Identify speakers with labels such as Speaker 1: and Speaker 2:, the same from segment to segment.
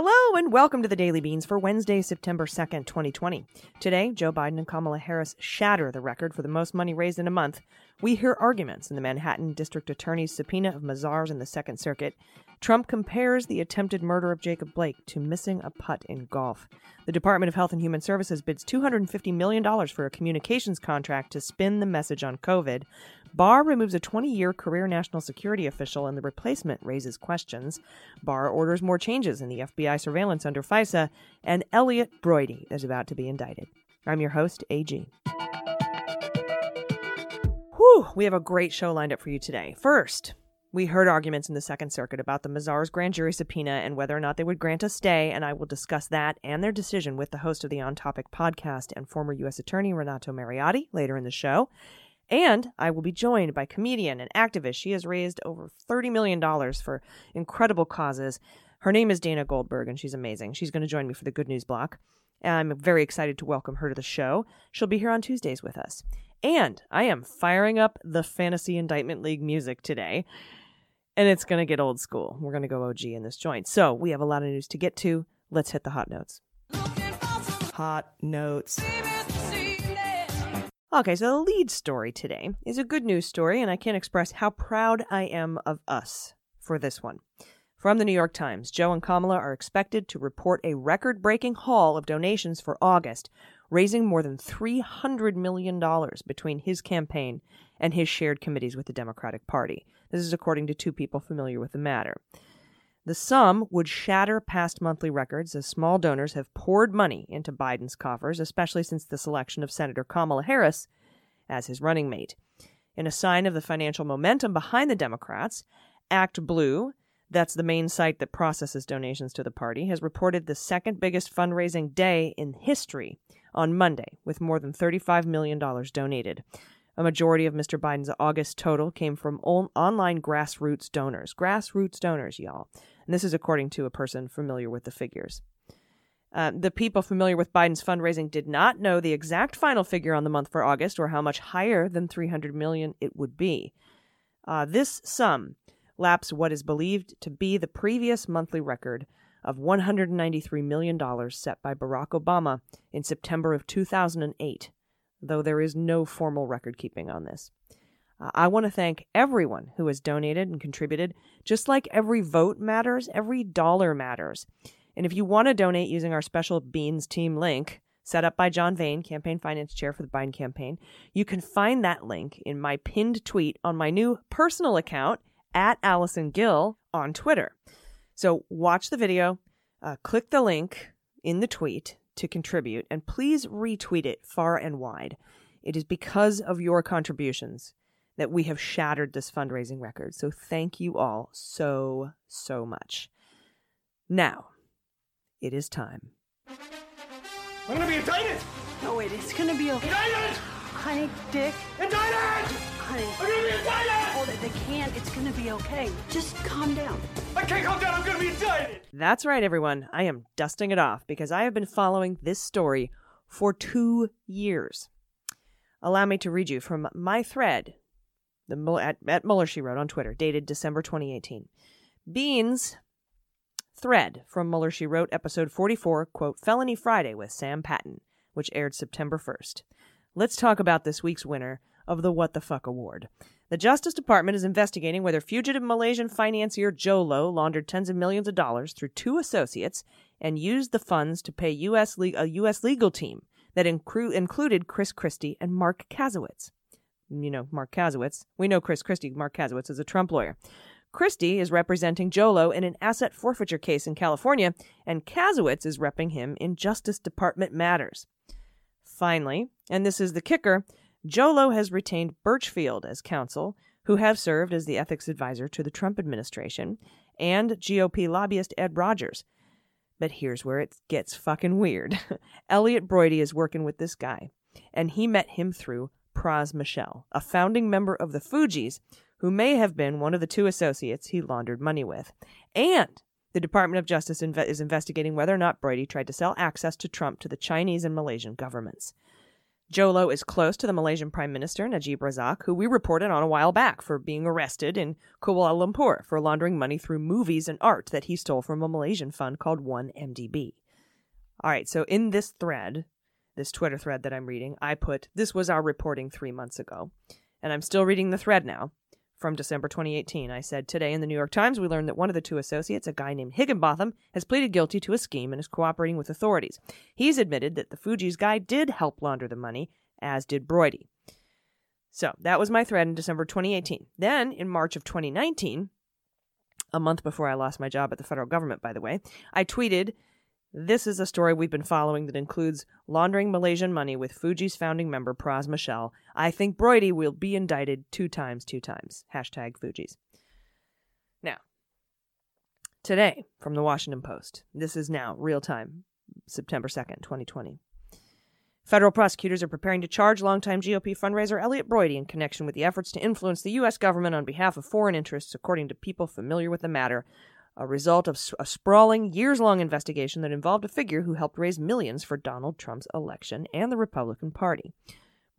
Speaker 1: Hello and welcome to the Daily Beans for Wednesday, September 2nd, 2020. Today, Joe Biden and Kamala Harris shatter the record for the most money raised in a month. We hear arguments in the Manhattan District Attorney's subpoena of Mazars in the Second Circuit. Trump compares the attempted murder of Jacob Blake to missing a putt in golf. The Department of Health and Human Services bids $250 million for a communications contract to spin the message on COVID. Barr removes a 20 year career national security official, and the replacement raises questions. Barr orders more changes in the FBI surveillance under FISA, and Elliott Broidy is about to be indicted. I'm your host, AG. Whew, we have a great show lined up for you today. First, we heard arguments in the Second Circuit about the Mazars grand jury subpoena and whether or not they would grant a stay, and I will discuss that and their decision with the host of the On Topic podcast and former U.S. Attorney Renato Mariotti later in the show. And I will be joined by comedian and activist. She has raised over $30 million for incredible causes. Her name is Dana Goldberg, and she's amazing. She's going to join me for the Good News Block. I'm very excited to welcome her to the show. She'll be here on Tuesdays with us. And I am firing up the Fantasy Indictment League music today. And it's going to get old school. We're going to go OG in this joint. So we have a lot of news to get to. Let's hit the hot notes. Hot notes. Okay, so the lead story today is a good news story, and I can't express how proud I am of us for this one. From the New York Times, Joe and Kamala are expected to report a record breaking haul of donations for August, raising more than $300 million between his campaign and his shared committees with the Democratic Party. This is according to two people familiar with the matter. The sum would shatter past monthly records as small donors have poured money into Biden's coffers, especially since the selection of Senator Kamala Harris as his running mate. In a sign of the financial momentum behind the Democrats, ActBlue, that's the main site that processes donations to the party, has reported the second biggest fundraising day in history on Monday, with more than $35 million donated. A majority of Mr. Biden's August total came from on- online grassroots donors. Grassroots donors, y'all. And this is according to a person familiar with the figures. Uh, the people familiar with Biden's fundraising did not know the exact final figure on the month for August or how much higher than 300 million it would be. Uh, this sum laps what is believed to be the previous monthly record of $193 million set by Barack Obama in September of 2008, though there is no formal record keeping on this. Uh, I want to thank everyone who has donated and contributed. Just like every vote matters, every dollar matters. And if you want to donate using our special Beans Team link, set up by John Vane, campaign finance chair for the Biden campaign, you can find that link in my pinned tweet on my new personal account at Allison Gill on Twitter. So watch the video, uh, click the link in the tweet to contribute, and please retweet it far and wide. It is because of your contributions that we have shattered this fundraising record. So thank you all so, so much. Now, it is time.
Speaker 2: I'm gonna be indicted!
Speaker 3: No, wait, it's gonna be okay.
Speaker 2: Indicted!
Speaker 3: Honey, Dick,
Speaker 2: Indicted!
Speaker 3: honey,
Speaker 2: I'm gonna be indicted!
Speaker 3: hold it. They can't. It's gonna be okay. Just calm down.
Speaker 2: I can't calm down, I'm gonna be indicted!
Speaker 1: That's right, everyone. I am dusting it off because I have been following this story for two years. Allow me to read you from my thread the at, at Mueller she wrote on Twitter, dated December 2018. Beans thread from Mueller she wrote, episode 44, quote, Felony Friday with Sam Patten, which aired September 1st. Let's talk about this week's winner of the What the Fuck Award. The Justice Department is investigating whether fugitive Malaysian financier Jho Low laundered tens of millions of dollars through two associates and used the funds to pay US le- a U.S. legal team that incru- included Chris Christie and Marc Kasowitz. You know, Marc Kasowitz. We know Chris Christie. Marc Kasowitz is a Trump lawyer. Christie is representing Jho Low in an asset forfeiture case in California, and Kasowitz is repping him in Justice Department matters. Finally, and this is the kicker, Jho Low has retained Birchfield as counsel, who have served as the ethics advisor to the Trump administration, and GOP lobbyist Ed Rogers. But here's where it gets fucking weird. Elliott Broidy is working with this guy, and he met him through Pras Michel, a founding member of the Fugees, who may have been one of the two associates he laundered money with. And the Department of Justice inve- is investigating whether or not Broidy tried to sell access to Trump to the Chinese and Malaysian governments. Jho Low is close to the Malaysian Prime Minister Najib Razak, who we reported on a while back for being arrested in Kuala Lumpur for laundering money through movies and art that he stole from a Malaysian fund called 1MDB. All right, so in this thread, this Twitter thread that I'm reading, I put this was our reporting three months ago. And I'm still reading the thread now from December 2018. I said, Today in the New York Times, we learned that one of the two associates, a guy named Higginbotham, has pleaded guilty to a scheme and is cooperating with authorities. He's admitted that the Fugees guy did help launder the money, as did Broidy. So that was my thread in December 2018. Then in March of 2019, a month before I lost my job at the federal government, by the way, I tweeted, This is a story we've been following that includes laundering Malaysian money with Fugees founding member, Pras Michel. I think Broidy will be indicted two times, two times. Hashtag Fugees. Now, today from the Washington Post. This is now real time, September 2nd, 2020. Federal prosecutors are preparing to charge longtime GOP fundraiser Elliott Broidy in connection with the efforts to influence the U.S. government on behalf of foreign interests, according to people familiar with the matter, a result of a sprawling, years long investigation that involved a figure who helped raise millions for Donald Trump's election and the Republican Party.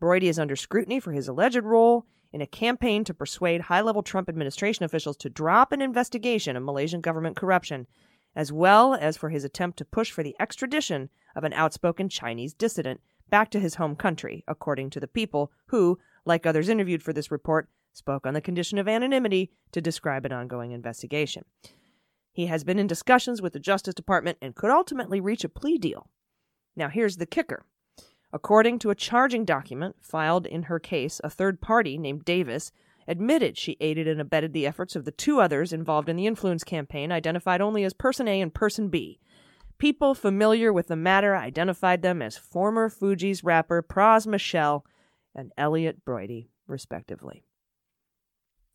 Speaker 1: Broidy is under scrutiny for his alleged role in a campaign to persuade high level Trump administration officials to drop an investigation of Malaysian government corruption, as well as for his attempt to push for the extradition of an outspoken Chinese dissident back to his home country, according to the people who, like others interviewed for this report, spoke on the condition of anonymity to describe an ongoing investigation. He has been in discussions with the Justice Department and could ultimately reach a plea deal. Now, here's the kicker. According to a charging document filed in her case, a third party named Davis admitted she aided and abetted the efforts of the two others involved in the influence campaign, identified only as Person A and Person B. People familiar with the matter identified them as former Fugees rapper Pras Michel and Elliott Broidy, respectively.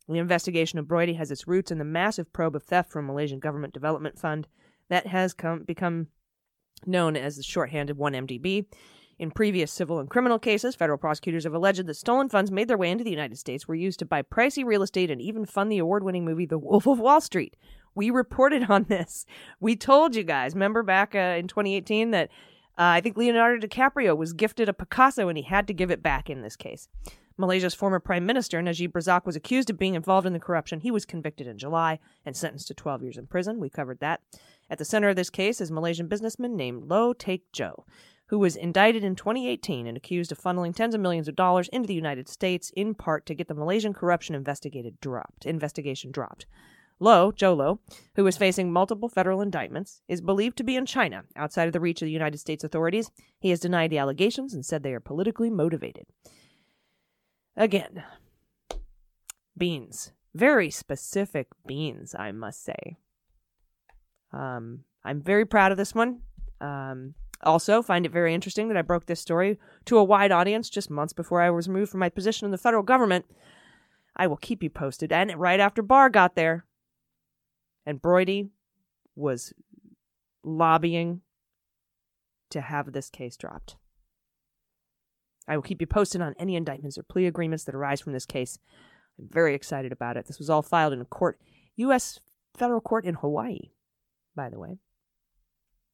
Speaker 1: The investigation of Broidy has its roots in the massive probe of theft from Malaysian Government Development Fund that has come, become known as the shorthanded 1MDB. In previous civil and criminal cases, federal prosecutors have alleged that stolen funds made their way into the United States were used to buy pricey real estate and even fund the award winning movie The Wolf of Wall Street. We reported on this. We told you guys, remember back uh, in 2018 that uh, I think Leonardo DiCaprio was gifted a Picasso and he had to give it back in this case. Malaysia's former prime minister, Najib Razak, was accused of being involved in the corruption. He was convicted in July and sentenced to 12 years in prison. We covered that. At the center of this case is Malaysian businessman named Low Taek Jho, who was indicted in 2018 and accused of funneling tens of millions of dollars into the United States, in part to get the Malaysian corruption investigated dropped. Investigation dropped. Lo, Jho Low, who is facing multiple federal indictments, is believed to be in China, outside of the reach of the United States authorities. He has denied the allegations and said they are politically motivated. Again, beans. Very specific beans, I must say. Um, I'm very proud of this one. Um, also, find it very interesting that I broke this story to a wide audience just months before I was removed from my position in the federal government. I will keep you posted. And right after Barr got there, and Broidy was lobbying to have this case dropped. I will keep you posted on any indictments or plea agreements that arise from this case. I'm very excited about it. This was all filed in a court, U.S. federal court in Hawaii, by the way.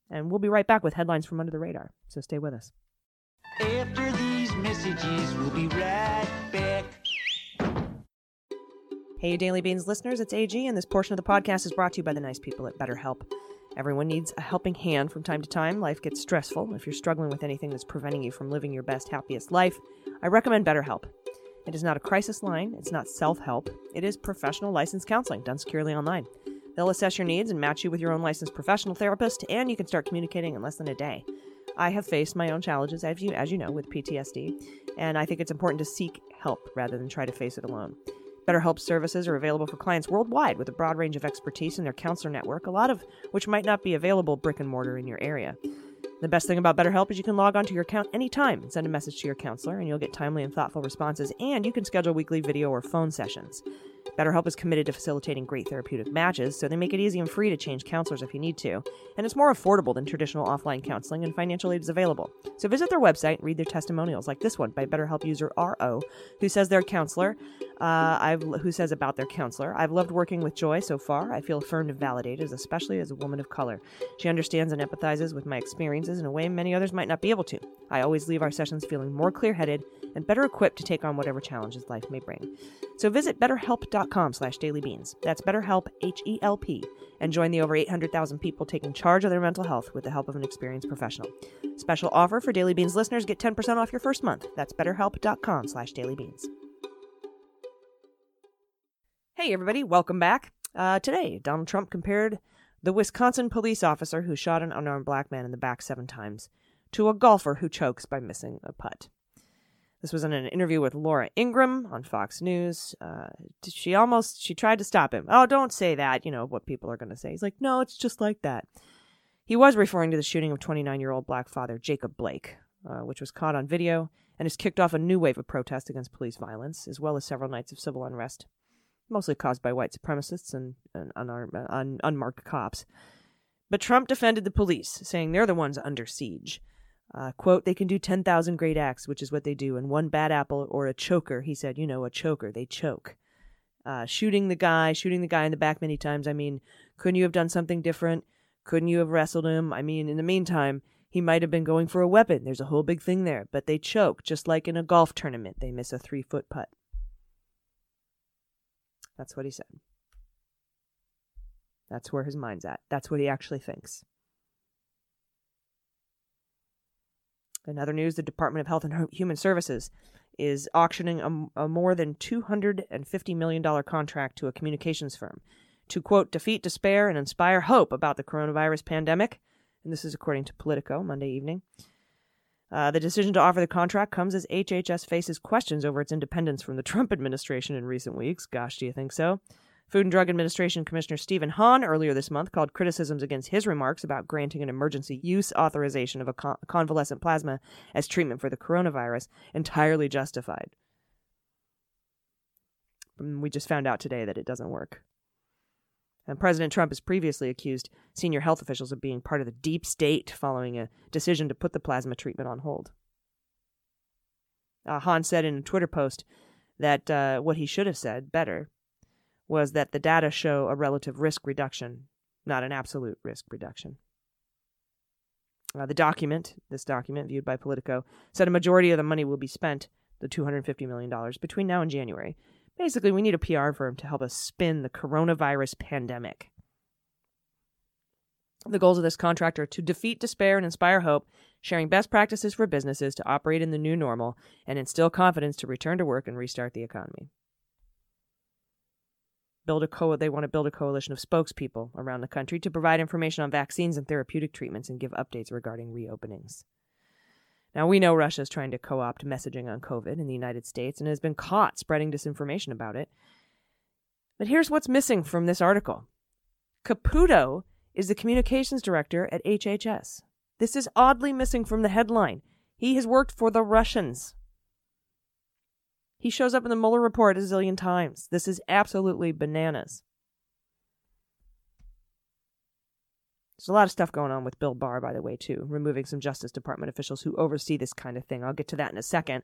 Speaker 1: And we'll be right back with headlines from under the radar. So stay with us.
Speaker 4: After these messages, we'll be right back.
Speaker 1: Hey, Daily Beans listeners, it's AG, and this portion of the podcast is brought to you by the nice people at BetterHelp. Everyone needs a helping hand from time to time. Life gets stressful. If you're struggling with anything that's preventing you from living your best, happiest life, I recommend BetterHelp. It is not a crisis line, it's not self help, it is professional licensed counseling done securely online. They'll assess your needs and match you with your own licensed professional therapist, and you can start communicating in less than a day. I have faced my own challenges, as you, as you know, with PTSD, and I think it's important to seek help rather than try to face it alone. BetterHelp services are available for clients worldwide with a broad range of expertise in their counselor network, a lot of which might not be available brick and mortar in your area. The best thing about BetterHelp is you can log onto your account anytime and send a message to your counselor, and you'll get timely and thoughtful responses, and you can schedule weekly video or phone sessions. BetterHelp is committed to facilitating great therapeutic matches, so they make it easy and free to change counselors if you need to. And it's more affordable than traditional offline counseling, and financial aid is available. So visit their website and read their testimonials, like this one by BetterHelp user RO, who says their counselor, uh, I've who says about their counselor, I've loved working with Joy so far. I feel affirmed and validated, especially as a woman of color. She understands and empathizes with my experiences in a way many others might not be able to. I always leave our sessions feeling more clear-headed and better equipped to take on whatever challenges life may bring. So visit betterhelp.com slash dailybeans. That's betterhelp, H-E-L-P, and join the over 800,000 people taking charge of their mental health with the help of an experienced professional. Special offer for Daily Beans listeners, get 10% off your first month. That's betterhelp.com slash dailybeans. Hey everybody, welcome back. Uh, today, Donald Trump compared the Wisconsin police officer who shot an unarmed black man in the back seven times to a golfer who chokes by missing a putt. This was in an interview with Laura Ingraham on Fox News. Uh, she almost she tried to stop him. Oh, don't say that. You know what people are going to say. He's like, no, it's just like that. He was referring to the shooting of 29-year-old black father Jacob Blake, uh, which was caught on video and has kicked off a new wave of protest against police violence, as well as several nights of civil unrest, mostly caused by white supremacists and, and unarmed, un, unmarked cops. But Trump defended the police, saying they're the ones under siege. Uh, quote, they can do 10,000 great acts, which is what they do, and one bad apple or a choker, he said, you know, a choker, they choke. Uh, shooting the guy, shooting the guy in the back many times. I mean, couldn't you have done something different? Couldn't you have wrestled him? I mean, in the meantime, he might have been going for a weapon. There's a whole big thing there. But they choke, just like in a golf tournament. They miss a three foot putt. That's what he said. That's where his mind's at. That's what he actually thinks. In other news, the Department of Health and Human Services is auctioning a, a more than $250 million contract to a communications firm to, quote, defeat despair and inspire hope about the coronavirus pandemic. And this is according to Politico Monday evening. Uh, the decision to offer the contract comes as HHS faces questions over its independence from the Trump administration in recent weeks. Gosh, do you think so? Food and Drug Administration Commissioner Stephen Hahn earlier this month called criticisms against his remarks about granting an emergency use authorization of a con- convalescent plasma as treatment for the coronavirus entirely justified. We just found out today that it doesn't work. And President Trump has previously accused senior health officials of being part of the deep state following a decision to put the plasma treatment on hold. Uh, Hahn said in a Twitter post that uh, what he should have said better was that the data show a relative risk reduction, not an absolute risk reduction. Uh, the document, this document viewed by Politico, said a majority of the money will be spent, the $250 million, between now and January. Basically, we need a PR firm to help us spin the coronavirus pandemic. The goals of this contract are to defeat despair and inspire hope, sharing best practices for businesses to operate in the new normal, and instill confidence to return to work and restart the economy build a co they want to build a coalition of spokespeople around the country to provide information on vaccines and therapeutic treatments and give updates regarding reopenings. Now we know Russia is trying to co-opt messaging on COVID in the United States and has been caught spreading disinformation about it. But here's what's missing from this article. Caputo is the communications director at HHS. This is oddly missing from the headline. He has worked for the Russians. He shows up in the Mueller report a zillion times. This is absolutely bananas. There's a lot of stuff going on with Bill Barr, by the way, too, removing some Justice Department officials who oversee this kind of thing. I'll get to that in a second.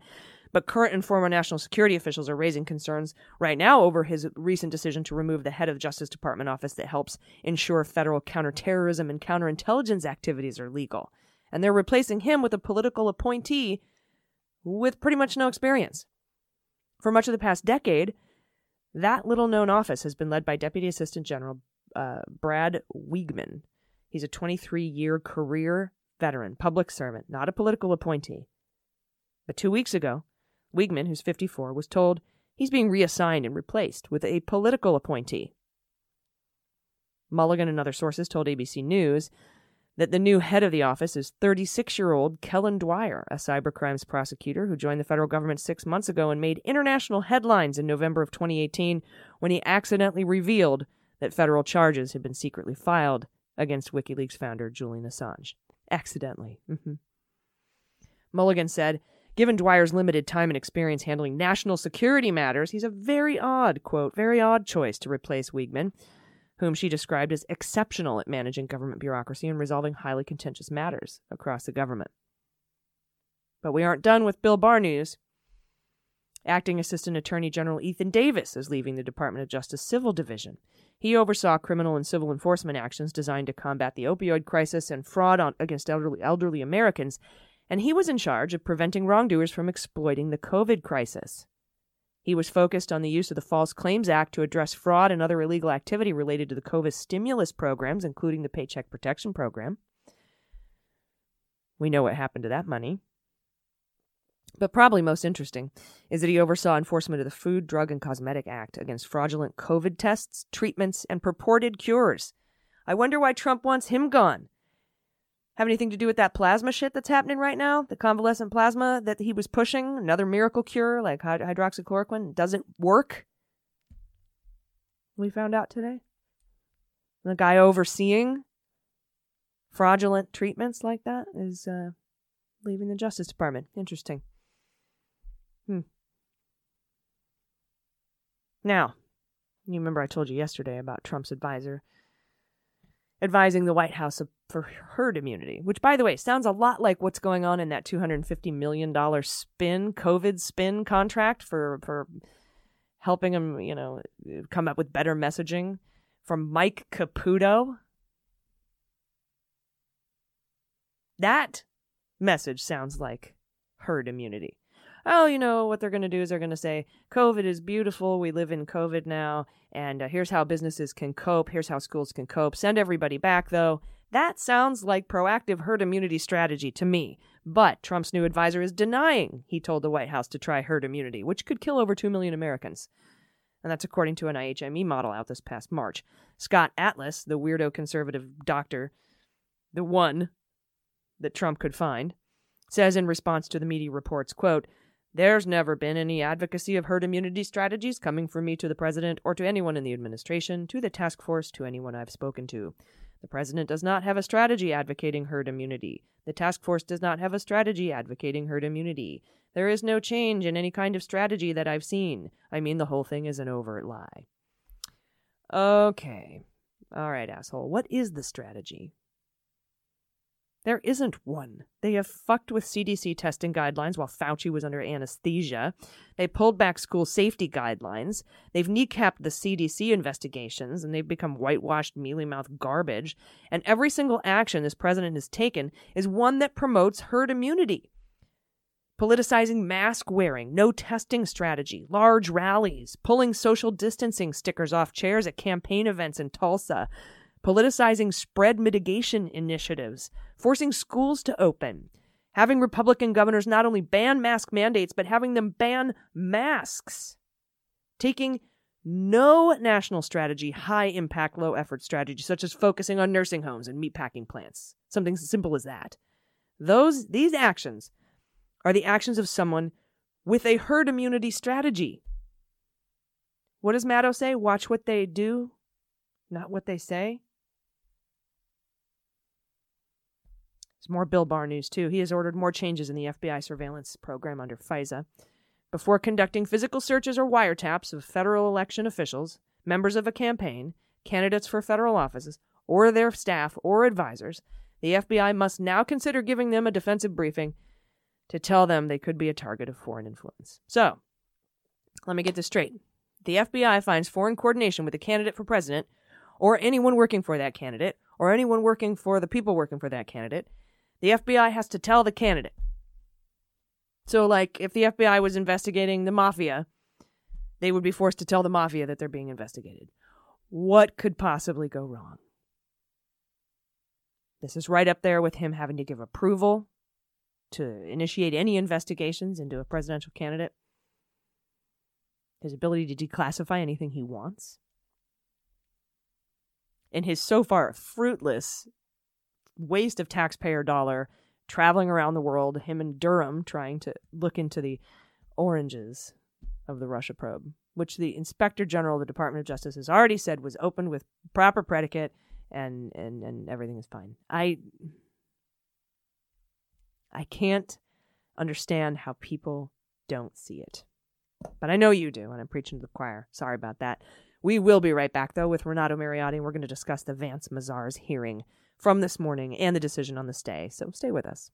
Speaker 1: But current and former national security officials are raising concerns right now over his recent decision to remove the head of the Justice Department office that helps ensure federal counterterrorism and counterintelligence activities are legal. And they're replacing him with a political appointee with pretty much no experience. For much of the past decade, that little known office has been led by Deputy Assistant General uh, Brad Wiegmann. He's a 23 year career veteran, public servant, not a political appointee. But two weeks ago, Wiegmann, who's 54, was told he's being reassigned and replaced with a political appointee. Mulligan and other sources told ABC News that the new head of the office is 36 year old Kellen Dwyer, a cybercrimes prosecutor who joined the federal government six months ago and made international headlines in November of 2018 when he accidentally revealed that federal charges had been secretly filed against WikiLeaks founder Julian Assange. Accidentally. Mm-hmm. Mulligan said Given Dwyer's limited time and experience handling national security matters, he's a very odd, quote, very odd choice to replace Wiegmann, whom she described as exceptional at managing government bureaucracy and resolving highly contentious matters across the government. But we aren't done with Bill Barr news. Acting Assistant Attorney General Ethan Davis is leaving the Department of Justice Civil Division. He oversaw criminal and civil enforcement actions designed to combat the opioid crisis and fraud on, against elderly, elderly Americans, and he was in charge of preventing wrongdoers from exploiting the COVID crisis. He was focused on the use of the False Claims Act to address fraud and other illegal activity related to the COVID stimulus programs, including the Paycheck Protection Program. We know what happened to that money. But probably most interesting is that he oversaw enforcement of the Food, Drug, and Cosmetic Act against fraudulent COVID tests, treatments, and purported cures. I wonder why Trump wants him gone. Have anything to do with that plasma shit that's happening right now? The convalescent plasma that he was pushing, another miracle cure like hydroxychloroquine, doesn't work? We found out today. The guy overseeing fraudulent treatments like that is uh, leaving the Justice Department. Interesting. Hmm. Now, you remember I told you yesterday about Trump's advisor advising the White House for herd immunity, which, by the way, sounds a lot like what's going on in that $250 million spin, COVID spin contract for, for helping them, you know, come up with better messaging from Mike Caputo. That message sounds like herd immunity oh, you know, what they're going to do is they're going to say, COVID is beautiful. We live in COVID now. And uh, here's how businesses can cope. Here's how schools can cope. Send everybody back, though. That sounds like proactive herd immunity strategy to me. But Trump's new advisor is denying he told the White House to try herd immunity, which could kill over 2 million Americans. And that's according to an IHME model out this past March. Scott Atlas, the weirdo conservative doctor, the one that Trump could find, says in response to the media reports, quote, there's never been any advocacy of herd immunity strategies coming from me to the president or to anyone in the administration, to the task force, to anyone I've spoken to. The president does not have a strategy advocating herd immunity. The task force does not have a strategy advocating herd immunity. There is no change in any kind of strategy that I've seen. I mean, the whole thing is an overt lie. Okay. All right, asshole. What is the strategy? There isn't one. They have fucked with CDC testing guidelines while Fauci was under anesthesia. They pulled back school safety guidelines. They've kneecapped the CDC investigations, and they've become whitewashed, mealy mouthed garbage. And every single action this president has taken is one that promotes herd immunity. Politicizing mask wearing, no testing strategy, large rallies, pulling social distancing stickers off chairs at campaign events in Tulsa, politicizing spread mitigation initiatives, forcing schools to open, having Republican governors not only ban mask mandates, but having them ban masks, taking no national strategy, high impact, low effort strategy, such as focusing on nursing homes and meatpacking plants. Something as simple as that. Those these actions are the actions of someone with a herd immunity strategy. What does Maddow say? Watch what they do, not what they say. There's more Bill Barr news, too. He has ordered more changes in the FBI surveillance program under FISA. Before conducting physical searches or wiretaps of federal election officials, members of a campaign, candidates for federal offices, or their staff or advisors, the FBI must now consider giving them a defensive briefing to tell them they could be a target of foreign influence. So, let me get this straight. The FBI finds foreign coordination with a candidate for president, or anyone working for that candidate, or anyone working for the people working for that candidate, the FBI has to tell the candidate. So, like, if the FBI was investigating the mafia, they would be forced to tell the mafia that they're being investigated. What could possibly go wrong? This is right up there with him having to give approval to initiate any investigations into a presidential candidate, his ability to declassify anything he wants, and his so far fruitless waste of taxpayer dollar traveling around the world, him and Durham trying to look into the oranges of the Russia probe, which the Inspector General of the Department of Justice has already said was opened with proper predicate and and and everything is fine. I I can't understand how people don't see it. But I know you do, and I'm preaching to the choir. Sorry about that. We will be right back, though, with Renato Mariotti, we're going to discuss the Vance Mazars hearing from this morning and the decision on the stay. So stay with us.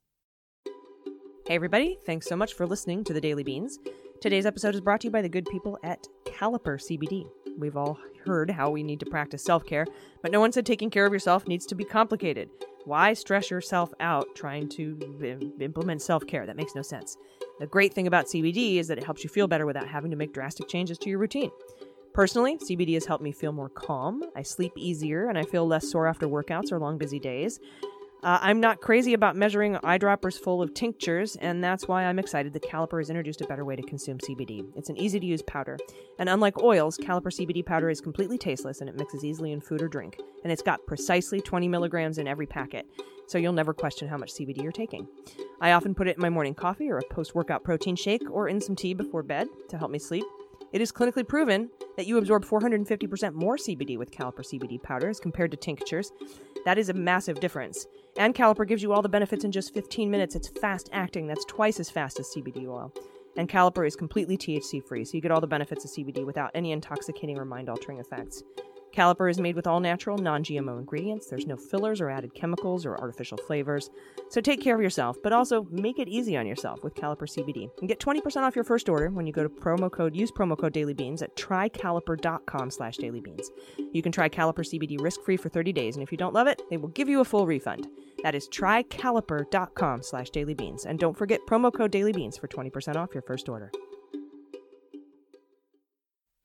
Speaker 1: Hey, everybody. Thanks so much for listening to the Daily Beans. Today's episode is brought to you by the good people at Caliper CBD. We've all heard how we need to practice self care, but no one said taking care of yourself needs to be complicated. Why stress yourself out trying to implement self care? That makes no sense. The great thing about CBD is that it helps you feel better without having to make drastic changes to your routine. Personally, CBD has helped me feel more calm, I sleep easier, and I feel less sore after workouts or long busy days. Uh, I'm not crazy about measuring eyedroppers full of tinctures, and that's why I'm excited that Caliper has introduced a better way to consume CBD. It's an easy to use powder. And unlike oils, Caliper CBD powder is completely tasteless and it mixes easily in food or drink. And it's got precisely 20 milligrams in every packet, so you'll never question how much CBD you're taking. I often put it in my morning coffee or a post workout protein shake or in some tea before bed to help me sleep. It is clinically proven that you absorb 450% more CBD with Caliper CBD powder as compared to tinctures. That is a massive difference. And Caliper gives you all the benefits in just 15 minutes. It's fast acting, that's twice as fast as CBD oil. And Caliper is completely THC free, so you get all the benefits of CBD without any intoxicating or mind altering effects. Caliper is made with all natural, non GMO ingredients. There's no fillers or added chemicals or artificial flavors. So take care of yourself, but also make it easy on yourself with Caliper CBD. And get 20% off your first order when you go to promo code, use promo code dailybeans at trycaliper.com slash dailybeans. You can try Caliper CBD risk-free for 30 days, and if you don't love it, they will give you a full refund. That is trycaliper.com slash dailybeans. And don't forget promo code dailybeans for 20% off your first order.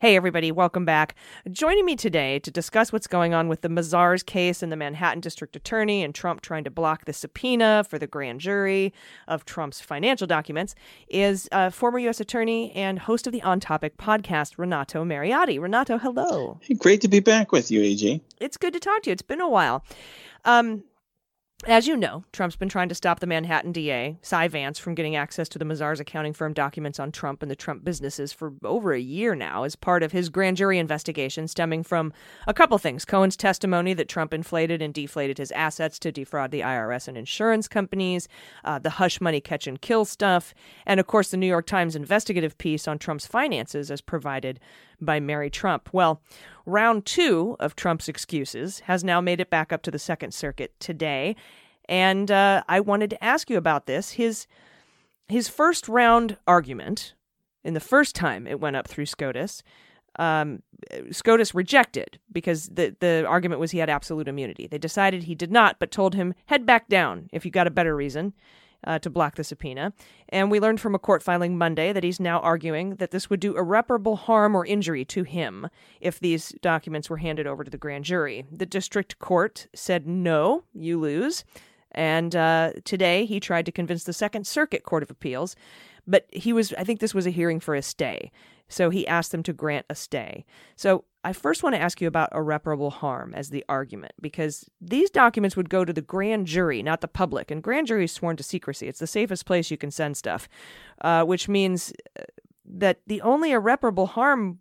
Speaker 1: Hey, everybody, welcome back. Joining me today to discuss what's going on with the Mazars case and the Manhattan District Attorney and Trump trying to block the subpoena for the grand jury of Trump's financial documents is uh, former U.S. Attorney and host of the On Topic podcast, Renato Mariotti. Renato, hello.
Speaker 5: Hey, great to be back with you, AG.
Speaker 1: It's good to talk to you. It's been a while. Um, as you know, Trump's been trying to stop the Manhattan DA, Cy Vance, from getting access to the Mazars accounting firm documents on Trump and the Trump businesses for over a year now as part of his grand jury investigation stemming from a couple things. Cohen's testimony that Trump inflated and deflated his assets to defraud the IRS and insurance companies, uh, the hush money catch and kill stuff, and of course the New York Times investigative piece on Trump's finances as provided by Mary Trump. Well, round two of Trump's excuses has now made it back up to the Second Circuit today. And uh, I wanted to ask you about this. His his first round argument, in the first time it went up through SCOTUS, um, SCOTUS rejected because the, the argument was he had absolute immunity. They decided he did not, but told him, head back down if you got a better reason uh, to block the subpoena. And we learned from a court filing Monday that he's now arguing that this would do irreparable harm or injury to him if these documents were handed over to the grand jury. The district court said, no, you lose. And uh, today he tried to convince the Second Circuit Court of Appeals, but he was, I think this was a hearing for a stay. So he asked them to grant a stay. So I first want to ask you about irreparable harm as the argument, because these documents would go to the grand jury, not the public. And grand jury is sworn to secrecy. It's the safest place you can send stuff, uh, which means uh, that the only irreparable harm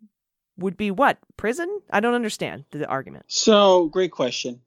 Speaker 1: would be what? Prison? I don't understand the argument.
Speaker 5: So, great question.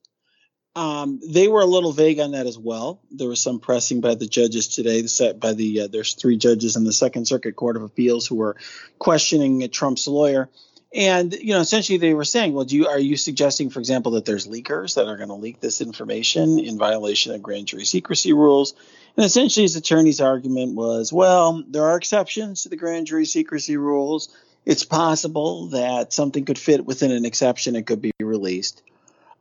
Speaker 5: Um, they were a little vague on that as well. There was some pressing by the judges today. Set by the uh, there's three judges in the Second Circuit Court of Appeals who were questioning Trump's lawyer, and you know essentially they were saying, well, do you are you suggesting, for example, that there's leakers that are going to leak this information in violation of grand jury secrecy rules? And essentially, his attorney's argument was, well, there are exceptions to the grand jury secrecy rules. It's possible that something could fit within an exception and could be released.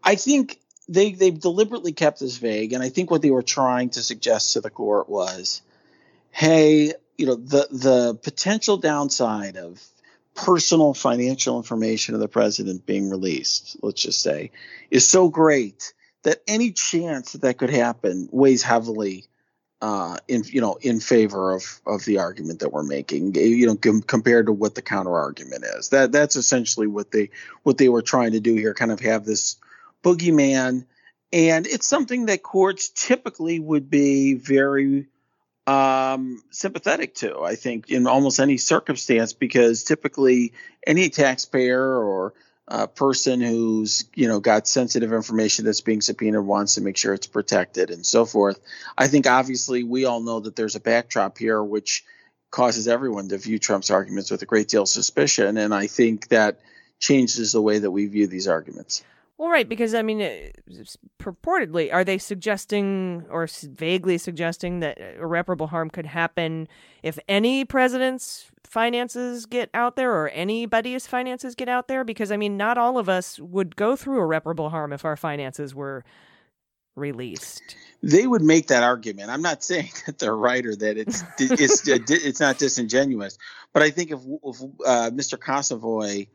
Speaker 5: I think they they've deliberately kept this vague, and I think what they were trying to suggest to the court was, hey, you know, the the potential downside of personal financial information of the president being released, let's just say, is so great that any chance that that could happen weighs heavily uh, in you know in favor of of the argument that we're making. You know, com- compared to what the counter argument is. That that's essentially what they what they were trying to do here. Kind of have this boogeyman. And it's something that courts typically would be very um, sympathetic to, I think, in almost any circumstance, because typically any taxpayer or a person who's you know got sensitive information that's being subpoenaed wants to make sure it's protected and so forth. I think obviously we all know that there's a backdrop here which causes everyone to view Trump's arguments with a great deal of suspicion, and I think that changes the way that we view these arguments.
Speaker 1: Well, right, because I mean, uh, purportedly, are they suggesting or vaguely suggesting that irreparable harm could happen if any president's finances get out there or anybody's finances get out there? Because I mean, not all of us would go through irreparable harm if our finances were released.
Speaker 5: They would make that argument. I'm not saying that they're right or that it's it's it's not disingenuous, but I think if, if uh, Mr. Consovoy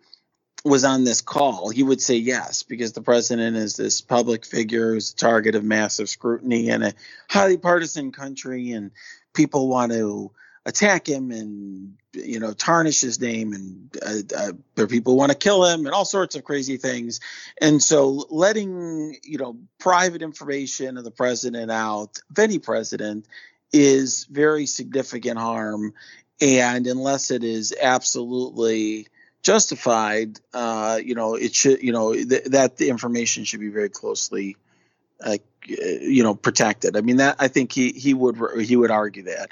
Speaker 5: was on this call, he would say yes, because the president is this public figure who's a target of massive scrutiny in a highly partisan country, and people want to attack him and you know tarnish his name, and uh, uh, people want to kill him, and all sorts of crazy things. And so, letting you know private information of the president out, of any president, is very significant harm. And unless it is absolutely justified, uh, you know, it should, you know, th- that the information should be very closely, uh, you know, protected. I mean, that I think he he would he would argue that.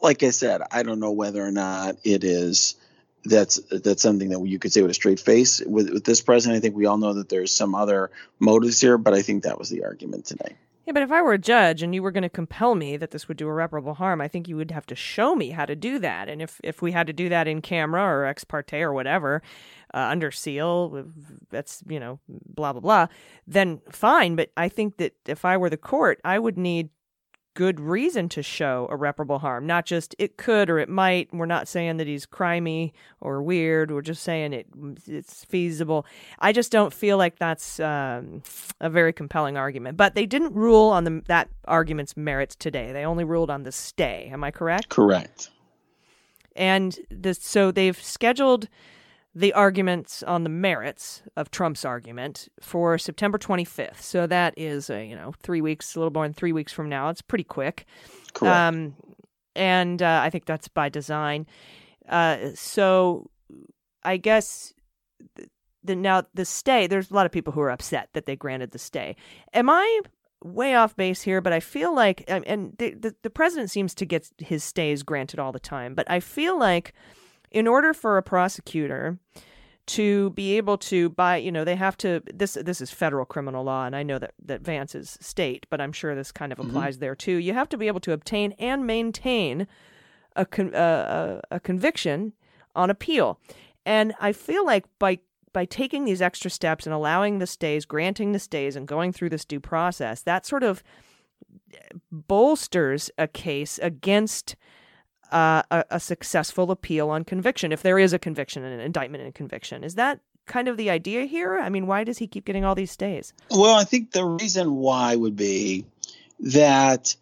Speaker 5: Like I said, I don't know whether or not it is that's that's something that you could say with a straight face with, with this president. I think we all know that there's some other motives here, but I think that was the argument tonight.
Speaker 1: Yeah, but if I were a judge and you were going to compel me that this would do irreparable harm, I think you would have to show me how to do that. And if, if we had to do that in camera or ex parte or whatever, uh, under seal, that's, you know, blah, blah, blah, then fine. But I think that if I were the court, I would need good reason to show irreparable harm, not just it could or it might. We're not saying that he's crimey or weird. We're just saying it it's feasible. I just don't feel like that's um, a very compelling argument. But they didn't rule on the, that argument's merits today. They only ruled on the stay. Am I correct?
Speaker 5: Correct.
Speaker 1: And this, so they've scheduled the arguments on the merits of Trump's argument for September 25th. So that is, a, you know, three weeks, a little more than three weeks from now. It's pretty quick.
Speaker 5: Correct. Um,
Speaker 1: and uh, I think that's by design. Uh, so I guess the, the now the stay. There's a lot of people who are upset that they granted the stay. Am I way off base here? But I feel like, and the, the, the president seems to get his stays granted all the time. But I feel like in order for a prosecutor to be able to buy you know they have to this this is federal criminal law and i know that that vance is state but i'm sure this kind of mm-hmm. applies mm-hmm. there too you have to be able to obtain and maintain a, con, uh, a conviction on appeal and i feel like by by taking these extra steps and allowing the stays granting the stays and going through this due process that sort of bolsters a case against uh, a, a, successful appeal on conviction, if there is a conviction and an indictment and a conviction. Is that kind of the idea here? I mean, why does he keep getting all these stays?
Speaker 5: Well, I think the reason why would be that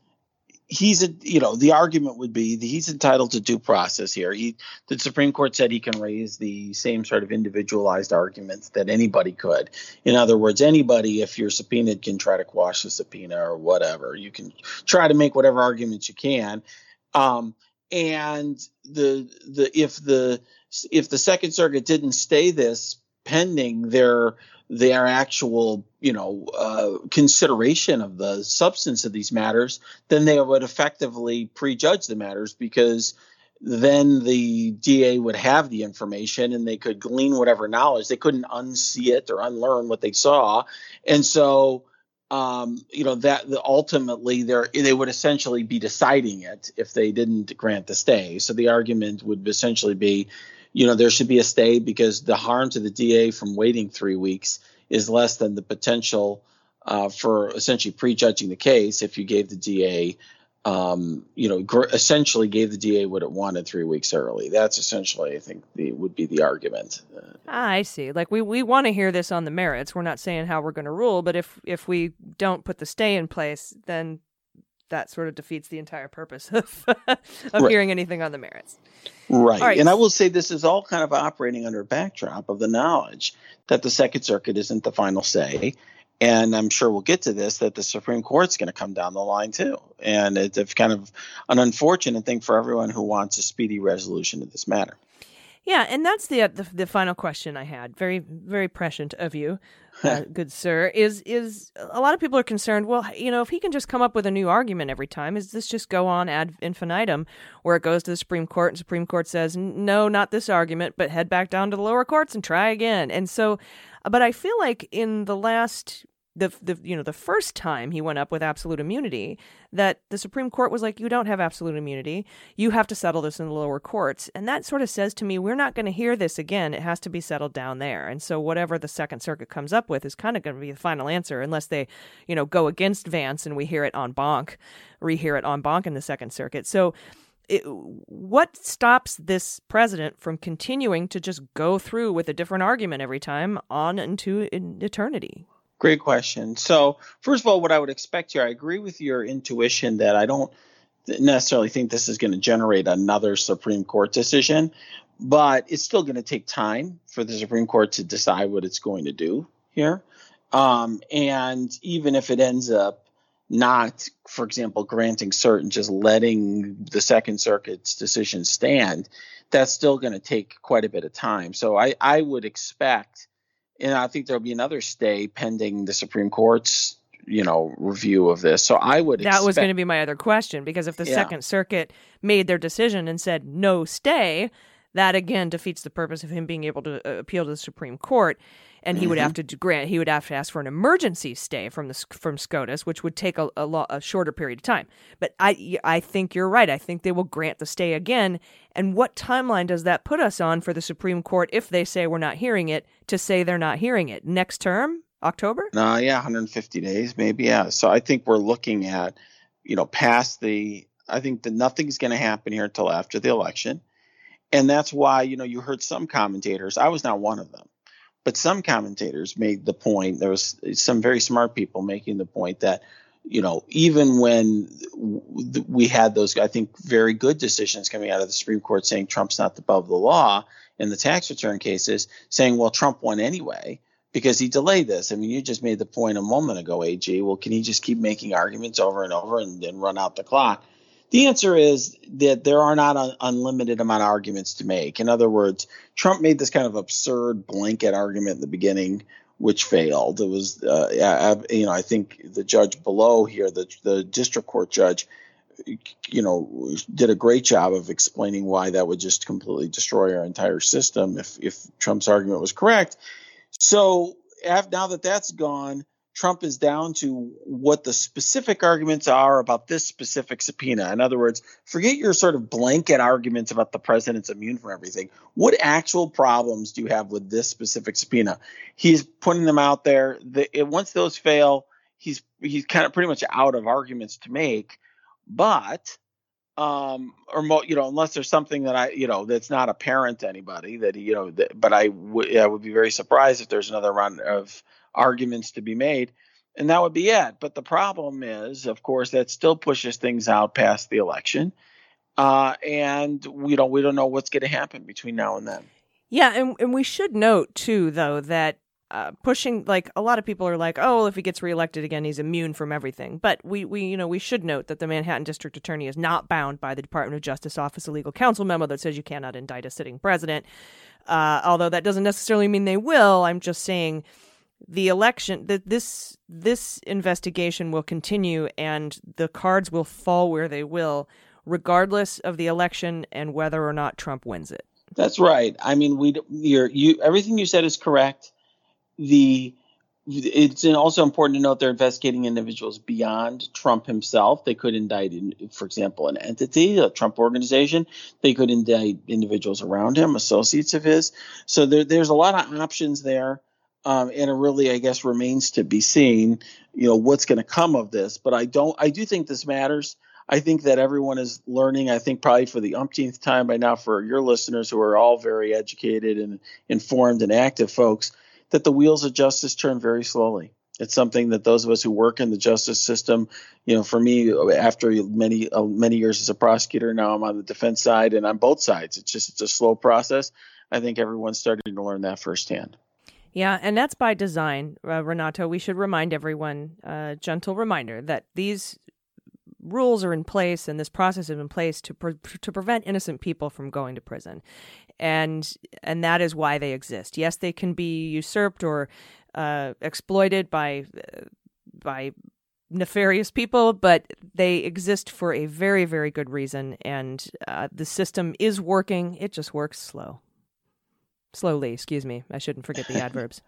Speaker 5: he's a you know the argument would be that he's entitled to due process here he the supreme court said he can raise the same sort of individualized arguments that anybody could in other words anybody if you're subpoenaed can try to quash the subpoena or whatever you can try to make whatever arguments you can um, and the the if the if the Second Circuit didn't stay this pending their their actual you know uh, consideration of the substance of these matters, then they would effectively prejudge the matters because then the DA would have the information and they could glean whatever knowledge. They couldn't unsee it or unlearn what they saw, and so um, you know that the, ultimately they would essentially be deciding it if they didn't grant the stay. So the argument would essentially be, you know, there should be a stay because the harm to the DA from waiting three weeks is less than the potential uh, for essentially prejudging the case if you gave the DA um, you know, gr- essentially gave the DA what it wanted three weeks early. That's essentially, I think, the would be the argument.
Speaker 1: Ah, I see. Like we, we want to hear this on the merits. We're not saying how we're going to rule, but if if we don't put the stay in place, then that sort of defeats the entire purpose of of right. hearing anything on the merits.
Speaker 5: Right. right. And I will say this is all kind of operating under a backdrop of the knowledge that the Second Circuit isn't the final say and I'm sure we'll get to this that the Supreme Court's going to come down the line too. And it's kind of an unfortunate thing for everyone who wants a speedy resolution to this matter.
Speaker 1: Yeah, and that's the, the the final question I had. Very very prescient of you, uh, good sir. Is is a lot of people are concerned? Well, you know, if he can just come up with a new argument every time, is this just go on ad infinitum, where it goes to the Supreme Court and Supreme Court says no, not this argument, but head back down to the lower courts and try again. And so, but I feel like in the last the the you know the first time he went up with absolute immunity that the Supreme Court was like you don't have absolute immunity. You have to settle this in the lower courts. And that sort of says to me we're not going to hear this again. It has to be settled down there. And so whatever the second circuit comes up with is kind of going to be the final answer unless they you know go against Vance and we hear it en banc rehear it en banc in the second circuit. So it, what stops this president from continuing to just go through with a different argument every time on into eternity
Speaker 5: Great question. So, first of all, what I would expect here, I agree with your intuition that I don't necessarily think this is going to generate another Supreme Court decision, but it's still going to take time for the Supreme Court to decide what it's going to do here. Um, and even if it ends up not, for example, granting cert and just letting the Second Circuit's decision stand, that's still going to take quite a bit of time. So I, I would expect and I think there'll be another stay pending the Supreme Court's you know review of this. So I would.
Speaker 1: That
Speaker 5: expect,
Speaker 1: was going to be my other question because if the
Speaker 5: Yeah.
Speaker 1: Second Circuit made their decision and said no stay, that again defeats the purpose of him being able to uh, appeal to the Supreme Court, and he would
Speaker 5: Mm-hmm.
Speaker 1: have to grant he would have to ask for an emergency stay from the from SCOTUS, which would take a a, lo- a shorter period of time. But I I think you're right. I think they will grant the stay again. And what timeline does that put us on for the Supreme Court if they say we're not hearing it to say they're not hearing it next term? October?
Speaker 5: No, yeah, 150 days, maybe. Yeah. So I think we're looking at, you know, past the. I think that nothing's going to happen here until after the election, and that's why you know you heard some commentators. I was not one of them, but some commentators made the point. There was some very smart people making the point that, you know, even when we had those, I think, very good decisions coming out of the Supreme Court saying Trump's not above the law in the tax return cases, saying, well, Trump won anyway because he delayed this. I mean, you just made the point a moment ago, AG. Well, can he just keep making arguments over and over and then run out the clock? The answer is that there are not an unlimited amount of arguments to make. In other words, Trump made this kind of absurd blanket argument in the beginning, which failed. It was, uh, I- you know, I think the judge below here, the the district court judge, you know, did a great job of explaining why that would just completely destroy our entire system if if Trump's argument was correct. So now that that's gone, Trump is down to what the specific arguments are about this specific subpoena. In other words, forget your sort of blanket arguments about the president's immune from everything. What actual problems do you have with this specific subpoena? He's putting them out there. The, it, once those fail, he's he's kind of pretty much out of arguments to make. But um or mo- you know unless there's something that i you know that's not apparent to anybody that you know that, but i would i would be very surprised if there's another round of arguments to be made and that would be it but the problem is of course that still pushes things out past the election uh and we don't we don't know what's going to happen between now and then
Speaker 1: Yeah, and and we should note too, though, that uh, pushing like a lot of people are like, oh, well, if he gets reelected again, he's immune from everything. But we we you know we should note that the Manhattan District Attorney is not bound by the Department of Justice Office of Legal Counsel memo that says you cannot indict a sitting president. Uh, although that doesn't necessarily mean they will. I'm just saying the election that this this investigation will continue and the cards will fall where they will regardless of the election and whether or not Trump wins it.
Speaker 5: That's right. I mean, we you're you everything you said is correct. The it's also important to note they're investigating individuals beyond Trump himself. They could indict, for example, an entity, a Trump organization. They could indict individuals around him, associates of his. So there, there's a lot of options there, um, and it really, I guess, remains to be seen. You know what's going to come of this, but I don't. I do think this matters. I think that everyone is learning. I think probably for the umpteenth time by now, for your listeners who are all very educated and informed and active folks, that the wheels of justice turn very slowly. It's something that those of us who work in the justice system, you know, for me, after many uh, many years as a prosecutor, now I'm on the defense side and on both sides. It's just it's a slow process. I think everyone's starting to learn that firsthand.
Speaker 1: Yeah, and that's by design, uh, Renato. We should remind everyone, uh, gentle reminder, that these rules are in place and this process is in place to pre- to prevent innocent people from going to prison, and and that is why they exist. Yes, they can be usurped or uh, exploited by by nefarious people, but they exist for a very very good reason, and uh, the system is working. It just works slow, slowly. Excuse me. I shouldn't forget the adverbs.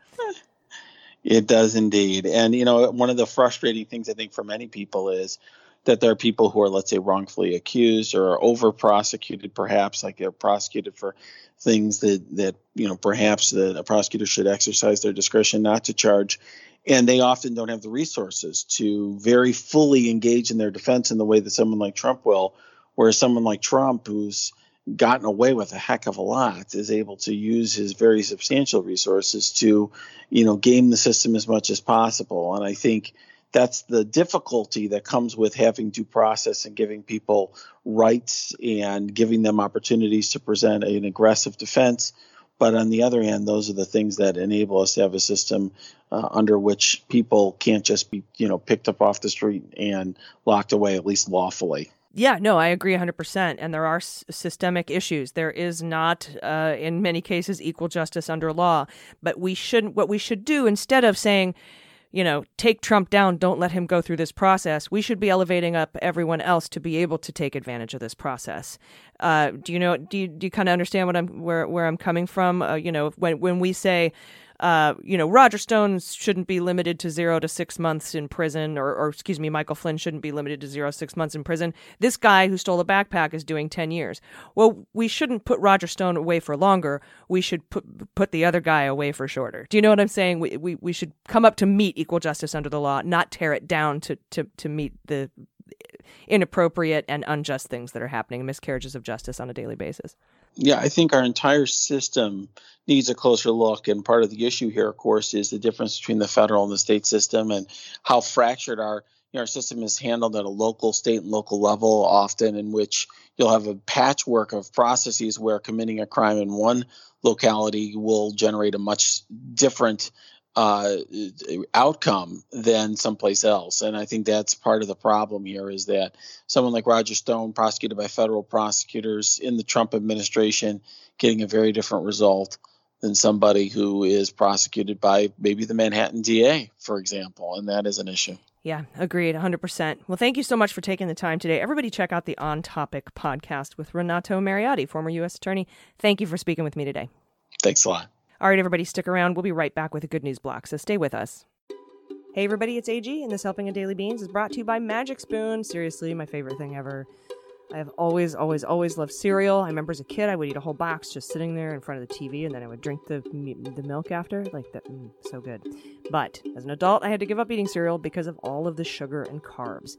Speaker 5: It does indeed. And, you know, one of the frustrating things I think for many people is that there are people who are, let's say, wrongfully accused or over prosecuted, perhaps, like they're prosecuted for things that, that you know, perhaps the, a prosecutor should exercise their discretion not to charge. And they often don't have the resources to very fully engage in their defense in the way that someone like Trump will, whereas someone like Trump, who's gotten away with a heck of a lot is able to use his very substantial resources to you know game the system as much as possible. And i think that's the difficulty that comes with having due process and giving people rights and giving them opportunities to present an aggressive defense. But on the other hand those are the things that enable us to have a system uh, under which people can't just be you know picked up off the street and locked away at least lawfully
Speaker 1: yeah, no, I agree 100%. And there are s- systemic issues. There is not, uh, in many cases, equal justice under law. But we shouldn't, what we should do instead of saying, you know, take Trump down, don't let him go through this process, we should be elevating up everyone else to be able to take advantage of this process. Uh, do you know, do you, do you kind of understand what I'm, where, where I'm coming from? Uh, you know, when, when we say, uh, you know, Roger Stone shouldn't be limited to zero to six months in prison, or, or excuse me, Michael Flynn shouldn't be limited to zero six months in prison. This guy who stole a backpack is doing ten years. Well, we shouldn't put Roger Stone away for longer. We should put put the other guy away for shorter. Do you know what I'm saying? We we, we should come up to meet equal justice under the law, not tear it down to to to meet the inappropriate and unjust things that are happening, miscarriages of justice on a daily basis.
Speaker 5: Yeah, I think our entire system needs a closer look. And part of the issue here, of course, is the difference between the federal and the state system and how fractured our you know, our system is handled at a local, state, and local level, often in which you'll have a patchwork of processes where committing a crime in one locality will generate a much different uh, outcome than someplace else. And I think that's part of the problem here is that someone like Roger Stone, prosecuted by federal prosecutors in the Trump administration, getting a very different result than somebody who is prosecuted by maybe the Manhattan DA, for example. And that is an issue.
Speaker 1: Yeah, agreed, 100%. Well, thank you so much for taking the time today. Everybody, check out the On Topic podcast with Renato Mariotti, former U.S. Attorney. Thank you for speaking with me today.
Speaker 5: Thanks a lot.
Speaker 1: All right, everybody, stick around. We'll be right back with a good news block, so stay with us. Hey, everybody, it's AG, and this Helping of Daily Beans is brought to you by Magic Spoon. Seriously, my favorite thing ever. I have always, always, always loved cereal. I remember as a kid, I would eat a whole box just sitting there in front of the TV, and then I would drink the the milk after. Like that, mm, so good. But as an adult, I had to give up eating cereal because of all of the sugar and carbs.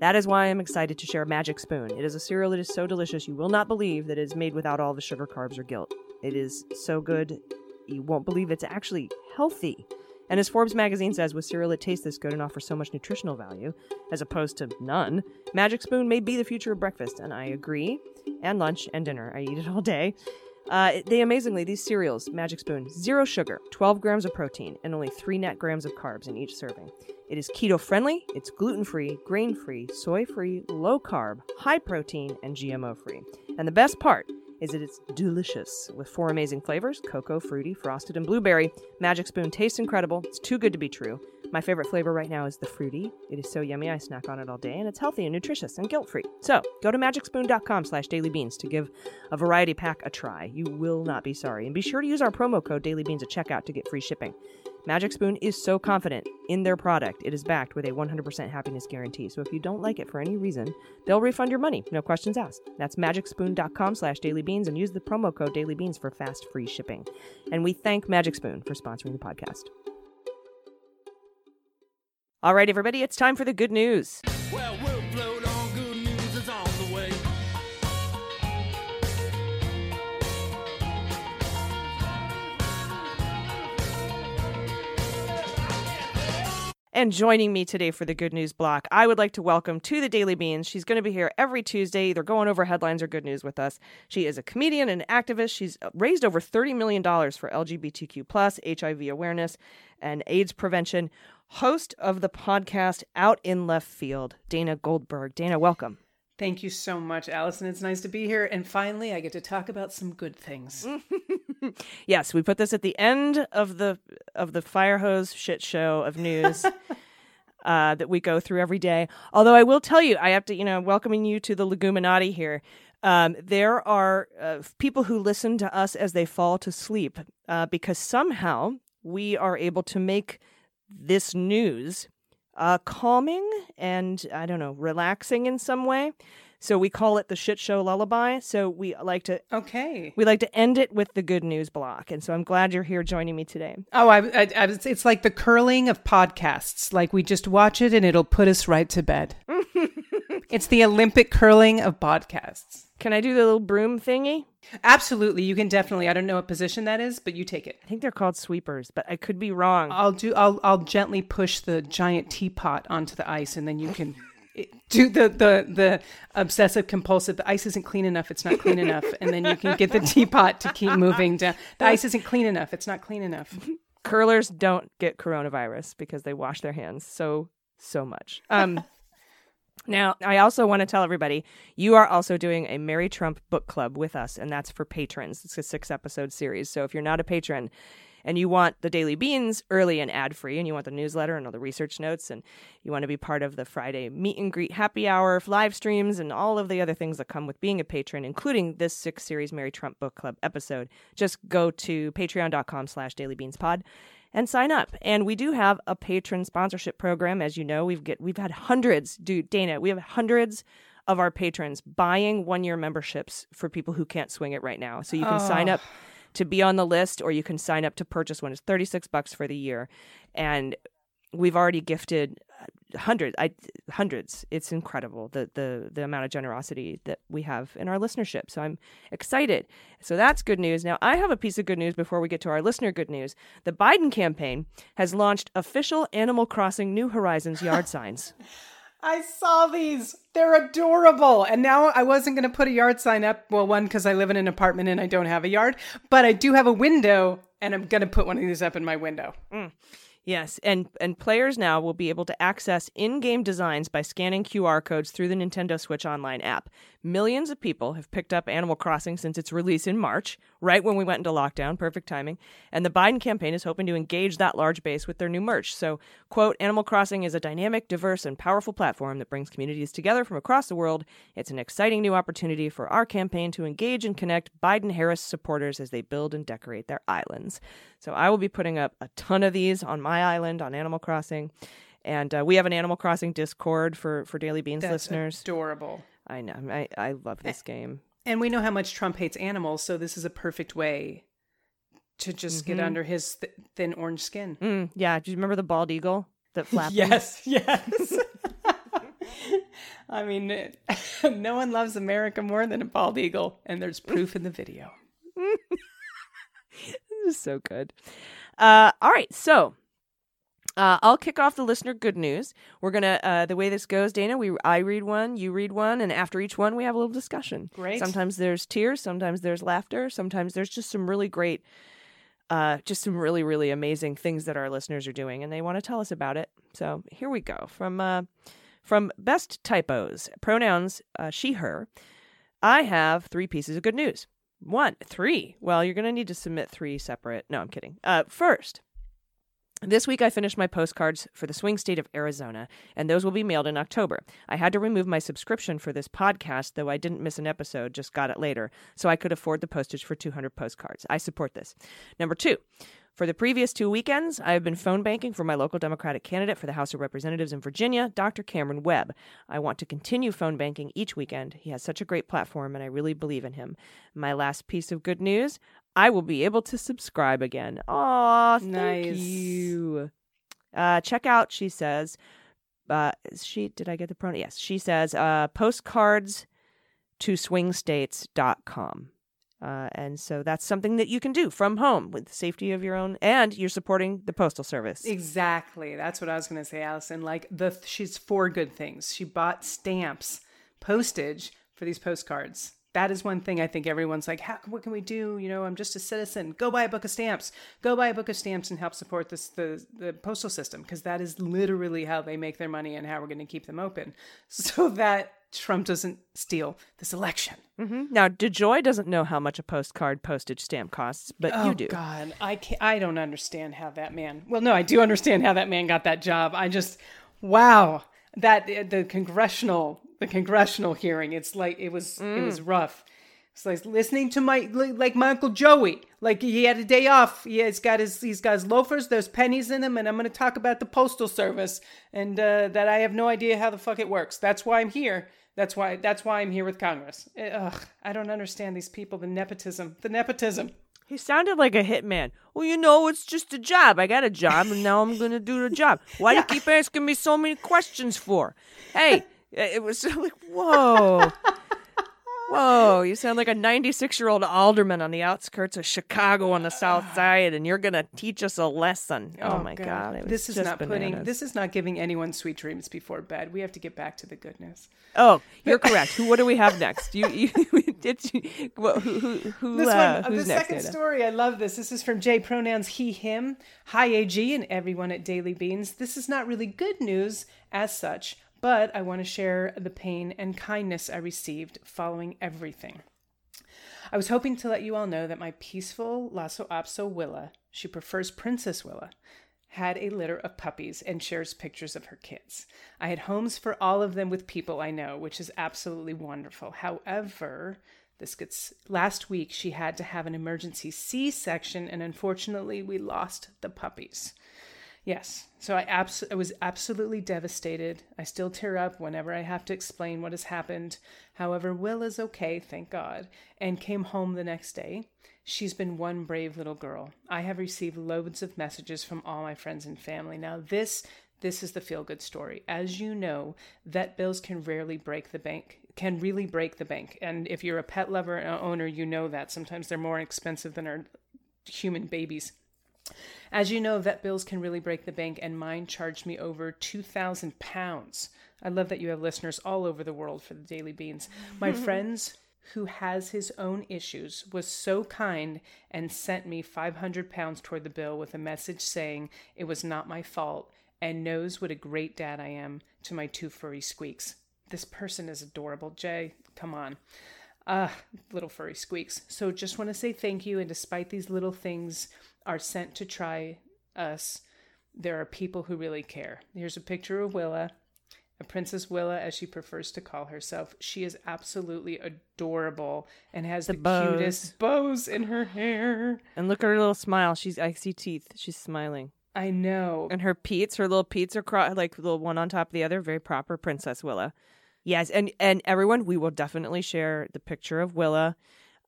Speaker 1: That is why I'm excited to share Magic Spoon. It is a cereal that is so delicious you will not believe that it is made without all the sugar, carbs, or guilt. It is so good you won't believe it's actually healthy. And as Forbes magazine says, with cereal that tastes this good and offers so much nutritional value, as opposed to none, Magic Spoon may be the future of breakfast, and I agree. And lunch and dinner. I eat it all day. Uh, they amazingly, these cereals, Magic Spoon, zero sugar, 12 grams of protein, and only 3 net grams of carbs in each serving. It is keto friendly, it's gluten free, grain free, soy free, low carb, high protein, and GMO free. And the best part, is that it's delicious with four amazing flavors cocoa, fruity, frosted, and blueberry. Magic Spoon tastes incredible. It's too good to be true. My favorite flavor right now is the fruity. It is so yummy, I snack on it all day, and it's healthy and nutritious and guilt free. So go to magicspoon.com slash dailybeans to give a variety pack a try. You will not be sorry. And be sure to use our promo code dailybeans at checkout to get free shipping. Magic Spoon is so confident in their product, it is backed with a 100% happiness guarantee. So if you don't like it for any reason, they'll refund your money, no questions asked. That's magicspoon.com slash dailybeans and use the promo code dailybeans for fast free shipping. And we thank Magic Spoon for sponsoring the podcast. All right, everybody, it's time for the good news.
Speaker 6: Well,
Speaker 1: And joining me today for the good news block, I would like to welcome to the Daily Beans. She's going to be here every Tuesday, either going over headlines or good news with us. She is a comedian and activist. She's uh, raised over $30 million for LGBTQ, plus HIV awareness and AIDS prevention. host of the podcast Out in Left Field, Dana Goldberg. Dana, welcome.
Speaker 7: Thank you so much, Allison. It's nice to be here. And finally, I get to talk about some good things.
Speaker 1: Yes, we put this at the end of the of the fire hose shit show of news uh, that we go through every day. Although I will tell you, I have to, you know, welcoming you to the Leguminati here. Um, there are uh, people who listen to us as they fall to sleep uh, because somehow we are able to make this news uh, calming and I don't know, relaxing in some way. So we call it the shit show lullaby. So we like to
Speaker 7: Okay.
Speaker 1: we like to end it with the good news block. And so I'm glad you're here joining me today.
Speaker 7: Oh, I, I, I, it's like the curling of podcasts. Like we just watch it and it'll put us right to bed. it's the Olympic curling of podcasts.
Speaker 1: Can I do the little broom thingy?
Speaker 7: Absolutely. You can definitely, I don't know what position that is, but you take it.
Speaker 1: I think they're called sweepers, but I could be wrong.
Speaker 7: I'll do, I'll, I'll gently push the giant teapot onto the ice and then you can do the, the, the obsessive compulsive. The ice isn't clean enough. It's not clean enough. And then you can get the teapot to keep moving down. The ice isn't clean enough. It's not clean enough.
Speaker 1: Curlers don't get coronavirus because they wash their hands so so much. Um Now, I also want to tell everybody you are also doing a Mary Trump book club with us, and that's for patrons. It's a six episode series. So if you're not a patron and you want the Daily Beans early and ad free, and you want the newsletter and all the research notes, and you want to be part of the Friday meet and greet happy hour, live streams, and all of the other things that come with being a patron, including this six series Mary Trump book club episode, just go to patreon.com slash dailybeanspod and sign up. And we do have a patron sponsorship program. As you know, we've get we've had hundreds, dude, Dana, we have hundreds of our patrons buying one year memberships for people who can't swing it right now. So you can sign up to be on the list or you can sign up to purchase one. It's 36 bucks for the year. And we've already gifted uh, hundreds I hundreds. It's incredible the the the amount of generosity that we have in our listenership. So I'm excited. So that's good news. Now I have a piece of good news before we get to our listener good news. The Biden campaign has launched official Animal Crossing New Horizons yard signs.
Speaker 7: I saw these. They're adorable. And now I wasn't going to put a yard sign up. Well, one, because I live in an apartment and I don't have a yard, but I do have a window and I'm going to put one of these up in my window. Mm.
Speaker 1: Yes, and and players now will be able to access in-game designs by scanning QR codes through the Nintendo Switch Online app. Millions of people have picked up Animal Crossing since its release in March, right when we went into lockdown, perfect timing. And the Biden campaign is hoping to engage that large base with their new merch. So, quote, Animal Crossing is a dynamic, diverse, and powerful platform that brings communities together from across the world. It's an exciting new opportunity for our campaign to engage and connect Biden Harris supporters as they build and decorate their islands. So I will be putting up a ton of these on my island on Animal Crossing. And uh, we have an Animal Crossing Discord for, for Daily Beans
Speaker 7: That's
Speaker 1: listeners.
Speaker 7: adorable.
Speaker 1: I know. I, I love this game.
Speaker 7: And we know how much Trump hates animals, so this is a perfect way to just get under his th- thin orange skin.
Speaker 1: Mm, yeah. Do you remember the bald eagle that flapped?
Speaker 7: Yes, yes. I mean, no one loves America more than a bald eagle, and there's proof in the video.
Speaker 1: Is so good. Uh, all right, so uh, I'll kick off the listener good news. We're gonna uh, the way this goes, Dana. We I read one, you read one, and after each one, we have a little discussion.
Speaker 7: Great.
Speaker 1: Sometimes there's tears, sometimes there's laughter, sometimes there's just some really great, uh, just some really really amazing things that our listeners are doing, and they want to tell us about it. So here we go from uh, from best typos pronouns uh, she her. I have three pieces of good news. One, three. Well, you're going to need to submit three separate. No, I'm kidding. Uh, first, this week I finished my postcards for the swing state of Arizona, and those will be mailed in October. I had to remove my subscription for this podcast, though I didn't miss an episode, just got it later, so I could afford the postage for 200 postcards. I support this. Number two, for the previous two weekends, I have been phone banking for my local Democratic candidate for the House of Representatives in Virginia, Dr. Cameron Webb. I want to continue phone banking each weekend. He has such a great platform, and I really believe in him. My last piece of good news I will be able to subscribe again. Aw, thank
Speaker 7: Nice.
Speaker 1: you. Uh, check out, she says, uh, she, did I get the pronoun? Yes, she says, uh, postcards to swingstates.com. Uh, and so that's something that you can do from home with the safety of your own, and you're supporting the Postal Service.
Speaker 7: Exactly. That's what I was going to say, Allison. Like the she's four good things. She bought stamps, postage for these postcards. That is one thing I think everyone's like, How, what can we do? You know, I'm just a citizen. Go buy a book of stamps. Go buy a book of stamps and help support this the the postal system because that is literally how they make their money and how we're going to keep them open, so that Trump doesn't steal this election.
Speaker 1: Now, DeJoy doesn't know how much a postcard postage stamp costs, but
Speaker 7: Oh
Speaker 1: you do.
Speaker 7: God, I can't, I don't understand how that man. Well, no, I do understand how that man got that job. I just, wow, that the congressional the congressional hearing. It's like it was it was rough. It's like listening to my like my uncle Joey. Like he had a day off. He has got his he's got his loafers. There's pennies in them, and I'm going to talk about the postal service and uh, that I have no idea how the fuck it works. That's why I'm here. That's why that's why I'm here with Congress. Eh, Ugh, I don't understand these people. The nepotism. The nepotism.
Speaker 1: He sounded like a hitman. Well, you know, it's just a job. I got a job, and now I'm going to do the job. Why do you keep asking me so many questions for? Hey, it was like, whoa. Whoa, you sound like a 96 year old alderman on the outskirts of Chicago on the south side, and you're going to teach us a lesson. Oh, my God. it was
Speaker 7: this is not putting. This is not giving anyone sweet dreams before bed. We have to get back to the goodness.
Speaker 1: Oh, you're correct. Who? What do we have next? You, you, it's, well, who, who, who
Speaker 7: This
Speaker 1: uh,
Speaker 7: one,
Speaker 1: who's
Speaker 7: the
Speaker 1: next?
Speaker 7: second story, I love this. This is from J pronouns he, him. Hi, AG, and everyone at Daily Beans. This is not really good news as such, but I want to share the pain and kindness I received following everything. I was hoping to let you all know that my peaceful Lhasa Apso Willa, she prefers Princess Willa, had a litter of puppies and shares pictures of her kids. I had homes for all of them with people I know, which is absolutely wonderful. However, this gets last week she had to have an emergency C-section and unfortunately we lost the puppies. Yes. So I abs- I was absolutely devastated. I still tear up whenever I have to explain what has happened. However, Will is okay, thank God, and came home the next day. She's been one brave little girl. I have received loads of messages from all my friends and family. Now this this is the feel good story. As you know, vet bills can rarely break the bank, can really break the bank. And if you're a pet lover and owner, you know that. Sometimes they're more expensive than our human babies. As you know, vet bills can really break the bank, and mine charged me over 2,000 pounds. I love that you have listeners all over the world for the Daily Beans. My friends who has his own issues was so kind and sent me 500 pounds toward the bill with a message saying it was not my fault and knows what a great dad I am to my two furry squeaks. This person is adorable, Jay. Come on. Ah, little furry squeaks. So just want to say thank you. And despite these little things are sent to try us, there are people who really care. Here's a picture of Willa, a Princess Willa, as she prefers to call herself. She is absolutely adorable and has the,
Speaker 1: bows.
Speaker 7: cutest bows in her hair.
Speaker 1: And look at her little smile. She's I see teeth. She's smiling.
Speaker 7: I know.
Speaker 1: And her peats, her little peats are cro- like little one on top of the other, very proper Princess Willa. Yes, and and everyone, we will definitely share the picture of Willa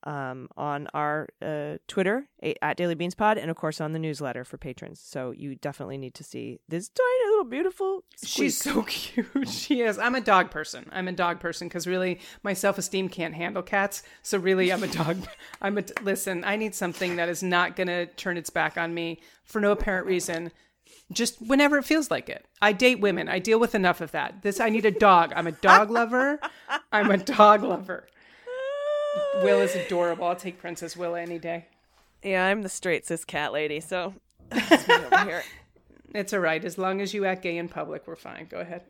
Speaker 1: um, on our uh, Twitter at Daily Beans Pod, and of course on the newsletter for patrons. So you definitely need to see this tiny little beautiful.
Speaker 7: She's so cute. She is. I'm a dog person. I'm a dog person because really my self esteem can't handle cats. So really, I'm a dog. I'm a listen. I need something that is not gonna turn its back on me for no apparent reason. Just whenever it feels like it. I date women. I deal with enough of that. This I need a dog. I'm a dog lover. I'm a dog lover. Will is adorable. I'll take Princess Will any day.
Speaker 1: Yeah, I'm the straight cis cat lady. So that's me over here.
Speaker 7: It's all right. As long as you act gay in public, we're fine. Go ahead.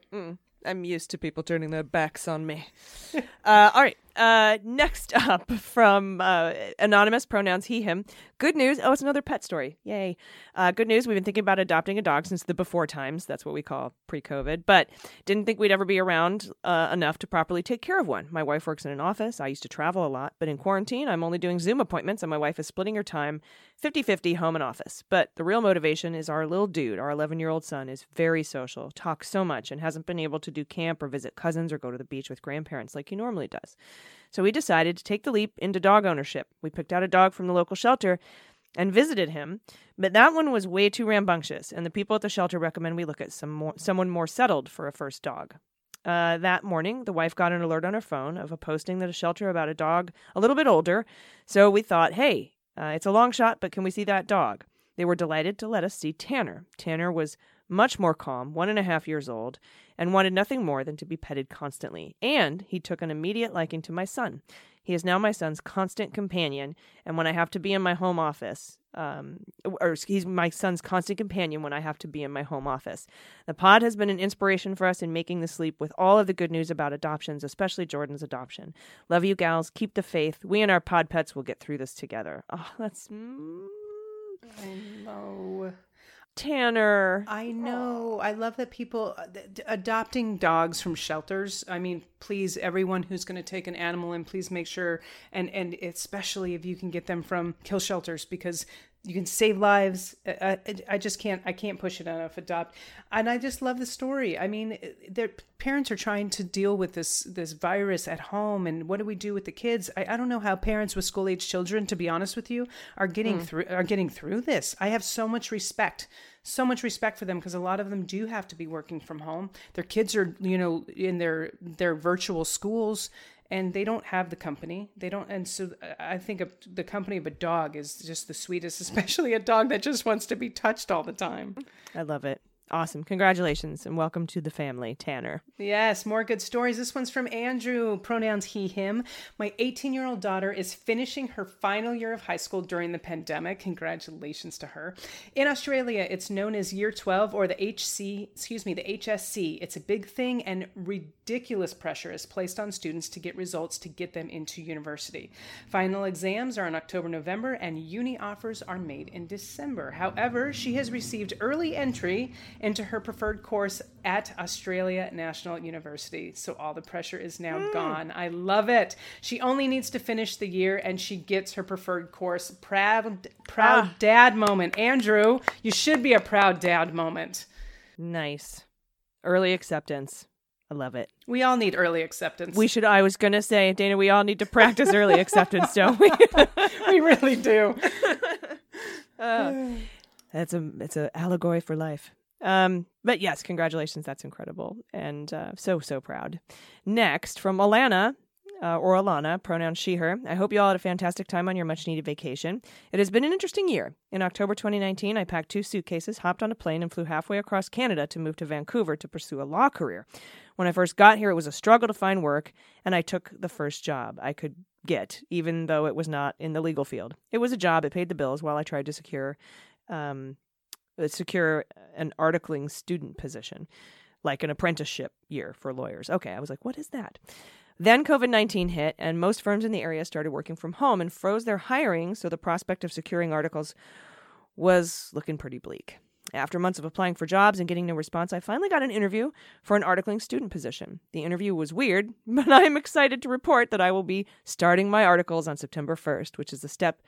Speaker 1: I'm used to people turning their backs on me. uh, all right. Uh, next up from uh, anonymous pronouns he him. Good news. Oh, it's another pet story. Yay. Uh, good news. We've been thinking about adopting a dog since the before times. That's what we call pre-COVID. But didn't think we'd ever be around uh, enough to properly take care of one. My wife works in an office. I used to travel a lot, but in quarantine, I'm only doing Zoom appointments, and my wife is splitting her time 50-50 home and office. But the real motivation is our little dude. Our 11-year-old son is very social, talks so much, and hasn't been able to do camp or visit cousins or go to the beach with grandparents like he normally does. So we decided to take the leap into dog ownership. We picked out a dog from the local shelter and visited him, but that one was way too rambunctious, and the people at the shelter recommend we look at some more, someone more settled for a first dog. Uh, that morning, the wife got an alert on her phone of a posting at a shelter about a dog a little bit older, so we thought, hey, uh, it's a long shot, but can we see that dog? They were delighted to let us see Tanner. Tanner was much more calm, one and a half years old, and wanted nothing more than to be petted constantly. And he took an immediate liking to my son. He is now my son's constant companion, and when I have to be in my home office, um, or he's my son's constant companion when I have to be in my home office. The pod has been an inspiration for us in making the sleep with all of the good news about adoptions, especially Jordan's adoption. Love you, gals. Keep the faith. We and our pod pets will get through this together. Oh, that's. Mm,
Speaker 7: I know.
Speaker 1: Tanner.
Speaker 7: I know. I love that people uh, adopting dogs from shelters. I mean, please, everyone who's going to take an animal in, please make sure, and and especially if you can get them from kill shelters because you can save lives. I, I, I just can't. I can't push it enough. Adopt, and I just love the story. I mean, their parents are trying to deal with this this virus at home, and what do we do with the kids? I, I don't know how parents with school age children, to be honest with you, are getting hmm. through are getting through this. I have so much respect so much respect for them because a lot of them do have to be working from home. Their kids are, you know, in their their virtual schools and they don't have the company. They don't and so I think of the company of a dog is just the sweetest, especially a dog that just wants to be touched all the time.
Speaker 1: I love it. Awesome. Congratulations and welcome to the family, Tanner.
Speaker 7: Yes, more good stories. This one's from Andrew, pronouns he, him. My 18 year old daughter is finishing her final year of high school during the pandemic. Congratulations to her. In Australia, it's known as year 12 or the HC, excuse me, the HSC. It's a big thing and ridiculous pressure is placed on students to get results to get them into university. Final exams are in October, November, and uni offers are made in December. However, she has received early entry into her preferred course at Australia National University. So all the pressure is now hmm. gone. I love it. She only needs to finish the year and she gets her preferred course. Proud proud ah. dad moment. Andrew, you should be a proud dad moment.
Speaker 1: Nice. Early acceptance. I love it.
Speaker 7: We all need early acceptance.
Speaker 1: We should I was going to say, Dana, we all need to practice early acceptance, don't we?
Speaker 7: we really do. Ah.
Speaker 1: That's a it's an allegory for life. Um, but yes, congratulations. That's incredible, and uh, so so proud. Next from Alana. Uh, or Alana, pronoun she, her. I hope you all had a fantastic time on your much needed vacation. It has been an interesting year. In October 2019, I packed two suitcases, hopped on a plane, and flew halfway across Canada to move to Vancouver to pursue a law career. When I first got here, it was a struggle to find work, and I took the first job I could get, even though it was not in the legal field. It was a job, it paid the bills while I tried to secure um, secure an articling student position, like an apprenticeship year for lawyers. Okay, I was like, what is that? Then COVID 19 hit, and most firms in the area started working from home and froze their hiring, so the prospect of securing articles was looking pretty bleak. After months of applying for jobs and getting no response, I finally got an interview for an articling student position. The interview was weird, but I am excited to report that I will be starting my articles on September 1st, which is the step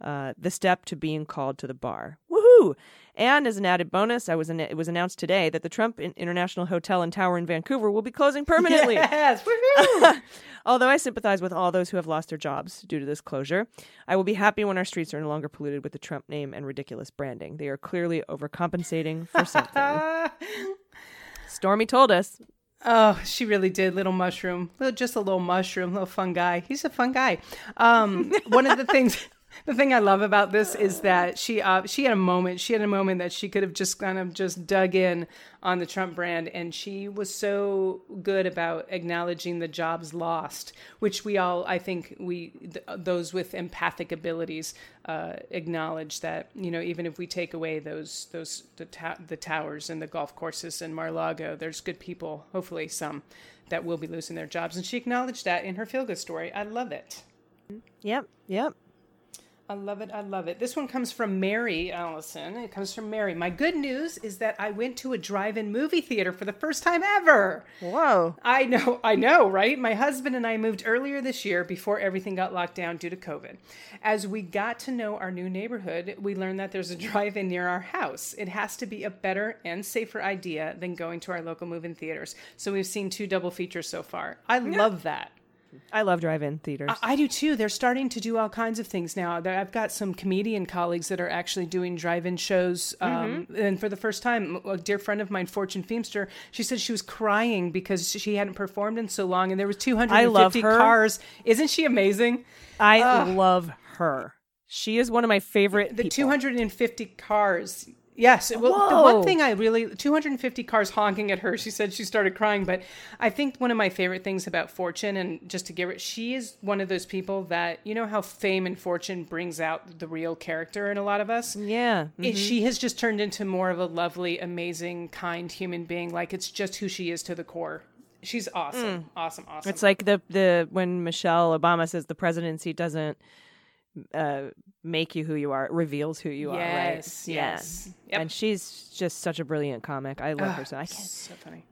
Speaker 1: uh, the step to being called to the bar. Woohoo! And as an added bonus, I was an- it was announced today that the Trump International Hotel and Tower in Vancouver will be closing permanently.
Speaker 7: Yes, woohoo!
Speaker 1: Although I sympathize with all those who have lost their jobs due to this closure, I will be happy when our streets are no longer polluted with the Trump name and ridiculous branding. They are clearly overcompensating for something. Stormy told us.
Speaker 7: Oh, she really did. Little mushroom, little, just a little mushroom, little fun guy. He's a fun guy. Um, one of the things, the thing I love about this is that she, uh, she had a moment. She had a moment that she could have just kind of just dug in on the Trump brand, and she was so good about acknowledging the jobs lost, which we all, I think, we th- those with empathic abilities uh, acknowledge that you know even if we take away those those the, ta- the towers and the golf courses in Mar-Lago, there's good people, hopefully some, that will be losing their jobs, and she acknowledged that in her feel good story. I love it.
Speaker 1: Yep, yep.
Speaker 7: I love it. I love it. This one comes from Mary Allison. It comes from Mary. My good news is that I went to a drive-in movie theater for the first time ever.
Speaker 1: Whoa.
Speaker 7: I know, I know, right? My husband and I moved earlier this year before everything got locked down due to COVID. As we got to know our new neighborhood, we learned that there's a drive-in near our house. It has to be a better and safer idea than going to our local movie theaters. So we've seen two double features so far. I love that.
Speaker 1: I love drive-in theaters.
Speaker 7: I do too. They're starting to do all kinds of things now. I've got some comedian colleagues that are actually doing drive-in shows. Um, And for the first time, a dear friend of mine, Fortune Feimster, she said she was crying because she hadn't performed in so long, and there was 250 cars. Isn't she amazing?
Speaker 1: I love her. She is one of my favorite
Speaker 7: The
Speaker 1: people.
Speaker 7: 250 cars Yes. Well, the one thing I really 250 cars honking at her. She said she started crying, but I think one of my favorite things about Fortune and just to give her she is one of those people that you know how fame and fortune brings out the real character in a lot of us.
Speaker 1: Yeah.
Speaker 7: It, mm-hmm. she has just turned into more of a lovely, amazing, kind human being. Like it's just who she is to the core. She's awesome. Mm. Awesome, awesome.
Speaker 1: It's like the the when Michelle Obama says the presidency doesn't uh, make you who you are, it reveals who you are. Right?
Speaker 7: Yes, yes. Yep.
Speaker 1: And she's just such a brilliant comic. I love her so. I can't.
Speaker 7: so funny.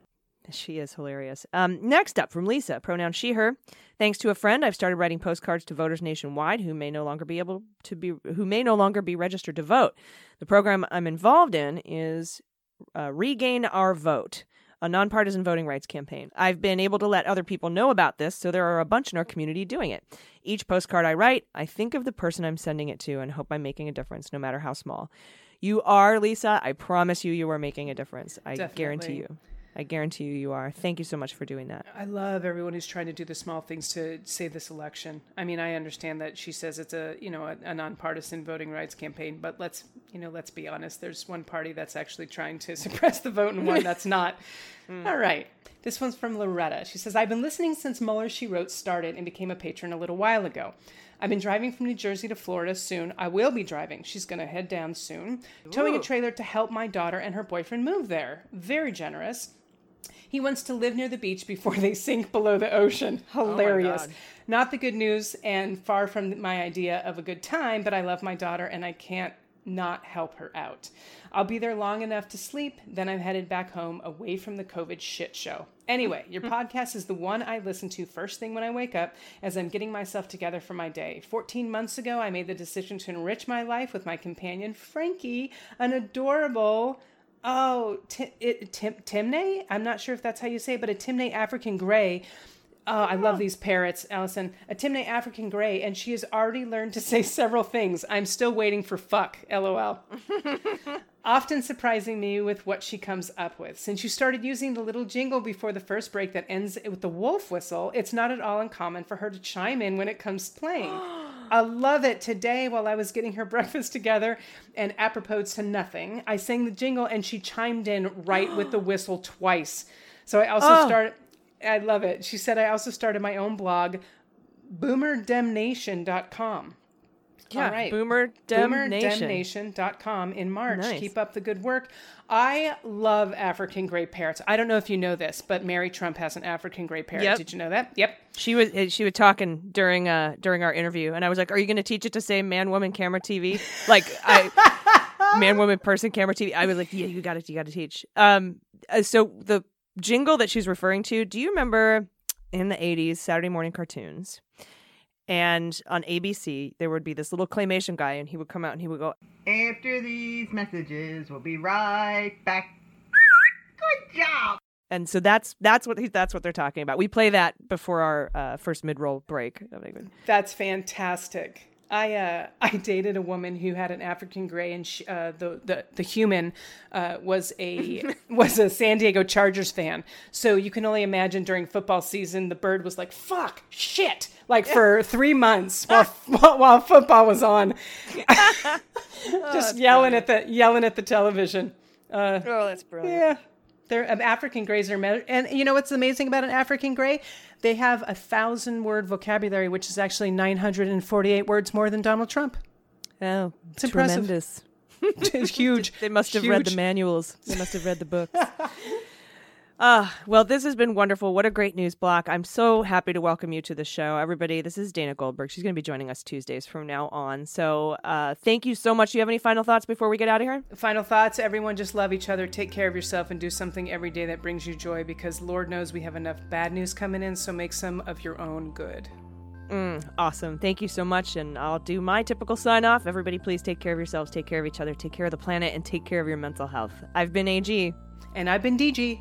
Speaker 1: She is hilarious. Um, next up from Lisa, pronoun she, her. Thanks to a friend, I've started writing postcards to voters nationwide who may no longer be able to be who may no longer be registered to vote. The program I'm involved in is uh, Reclaim Our Vote, a nonpartisan voting rights campaign. I've been able to let other people know about this, so there are a bunch in our community doing it. Each postcard I write, I think of the person I'm sending it to and hope I'm making a difference, no matter how small. You are, Lisa. I promise you, you are making a difference. I guarantee you. I guarantee you, you are. Thank you so much for doing that.
Speaker 7: I love everyone who's trying to do the small things to save this election. I mean, I understand that she says it's a you know a, a nonpartisan voting rights campaign, but let's you know let's be honest. There's one party that's actually trying to suppress the vote and one that's not. Hmm. All right. This one's from Loretta. She says, I've been listening since Mueller She Wrote started and became a patron a little while ago. I've been driving from New Jersey to Florida soon. I will be driving. She's going to head down soon. Towing a trailer to help my daughter and her boyfriend move there. Very generous. He wants to live near the beach before they sink below the ocean. Oh Hilarious.
Speaker 1: God.
Speaker 7: Not the good news and far from my idea of a good time, but I love my daughter and I can't not help her out. I'll be there long enough to sleep, then I'm headed back home away from the COVID shit show. Anyway, your podcast is the one I listen to first thing when I wake up as I'm getting myself together for my day. 14 months ago, I made the decision to enrich my life with my companion, Frankie, an adorable Oh, Tim, it, Tim, Timneh? I'm not sure if that's how you say it, but a Timneh African Gray. Oh, I love these parrots, Allison. A Timneh African Gray, and she has already learned to say several things. I'm still waiting for fuck, lol. Often surprising me with what she comes up with. Since you started using the little jingle before the first break that ends with the wolf whistle, it's not at all uncommon for her to chime in when it comes playing. I love it. Today, while I was getting her breakfast together and apropos to nothing, I sang the jingle and she chimed in right with the whistle twice. So I also
Speaker 1: Oh.
Speaker 7: started, I love it. She said, I also started my own blog, boomerdemnation.com.
Speaker 1: Yeah,
Speaker 7: All right.
Speaker 1: Boomer Dem Nation.
Speaker 7: boomerdemnation.com in March.
Speaker 1: Nice.
Speaker 7: Keep up the good work. I love African gray parrots. I don't know if you know this, but Mary Trump has an African gray parrot.
Speaker 1: Yep.
Speaker 7: Did you know that? Yep.
Speaker 1: She was eh, she was talking during uh during our interview, and I was like, "Are you going to teach it to say man, woman, camera, TV?" Like I, man, woman, person, camera, TV. I was like, "Yeah, you got it. You got to teach." Um, uh, so the jingle that she's referring to. Do you remember in the '80s Saturday morning cartoons? And on ABC, there would be this little claymation guy, and he would come out and he would go,
Speaker 8: After these messages, we'll be right back. Good job.
Speaker 1: and so that's that's what he, that's what they're talking about. We play that before our uh, first mid roll break.
Speaker 7: That's fantastic. I uh, I dated a woman who had an African gray, and she, uh, the the the human uh, was a was a San Diego Chargers fan. So you can only imagine during football season, the bird was like "fuck, shit," like for three months while while, football was on, just yelling at the yelling at the television. Uh,
Speaker 1: Oh, that's brilliant.
Speaker 7: yeah. They're um, African grays are measured, and you know what's amazing about an African gray? They have a thousand word vocabulary, which is actually nine hundred and forty-eight words more than Donald Trump.
Speaker 1: Oh,
Speaker 7: It's impressive.
Speaker 1: tremendous.
Speaker 7: It's huge.
Speaker 1: They must have read the manuals. They must have read the books. Ah, well, this has been wonderful. What a great news block. I'm so happy to welcome you to the show. Everybody, this is Dana Goldberg. She's going to be joining us Tuesdays from now on. So uh, thank you so much. Do you have any final thoughts before we get out of here?
Speaker 7: Final thoughts: Everyone, just love each other. Take care of yourself, and do something every day that brings you joy. Because Lord knows we have enough bad news coming in. So make some of your own good.
Speaker 1: Awesome. Thank you so much. And I'll do my typical sign off. Everybody, please take care of yourselves, take care of each other, take care of the planet, and take care of your mental health. I've been AG,
Speaker 7: And I've been DG.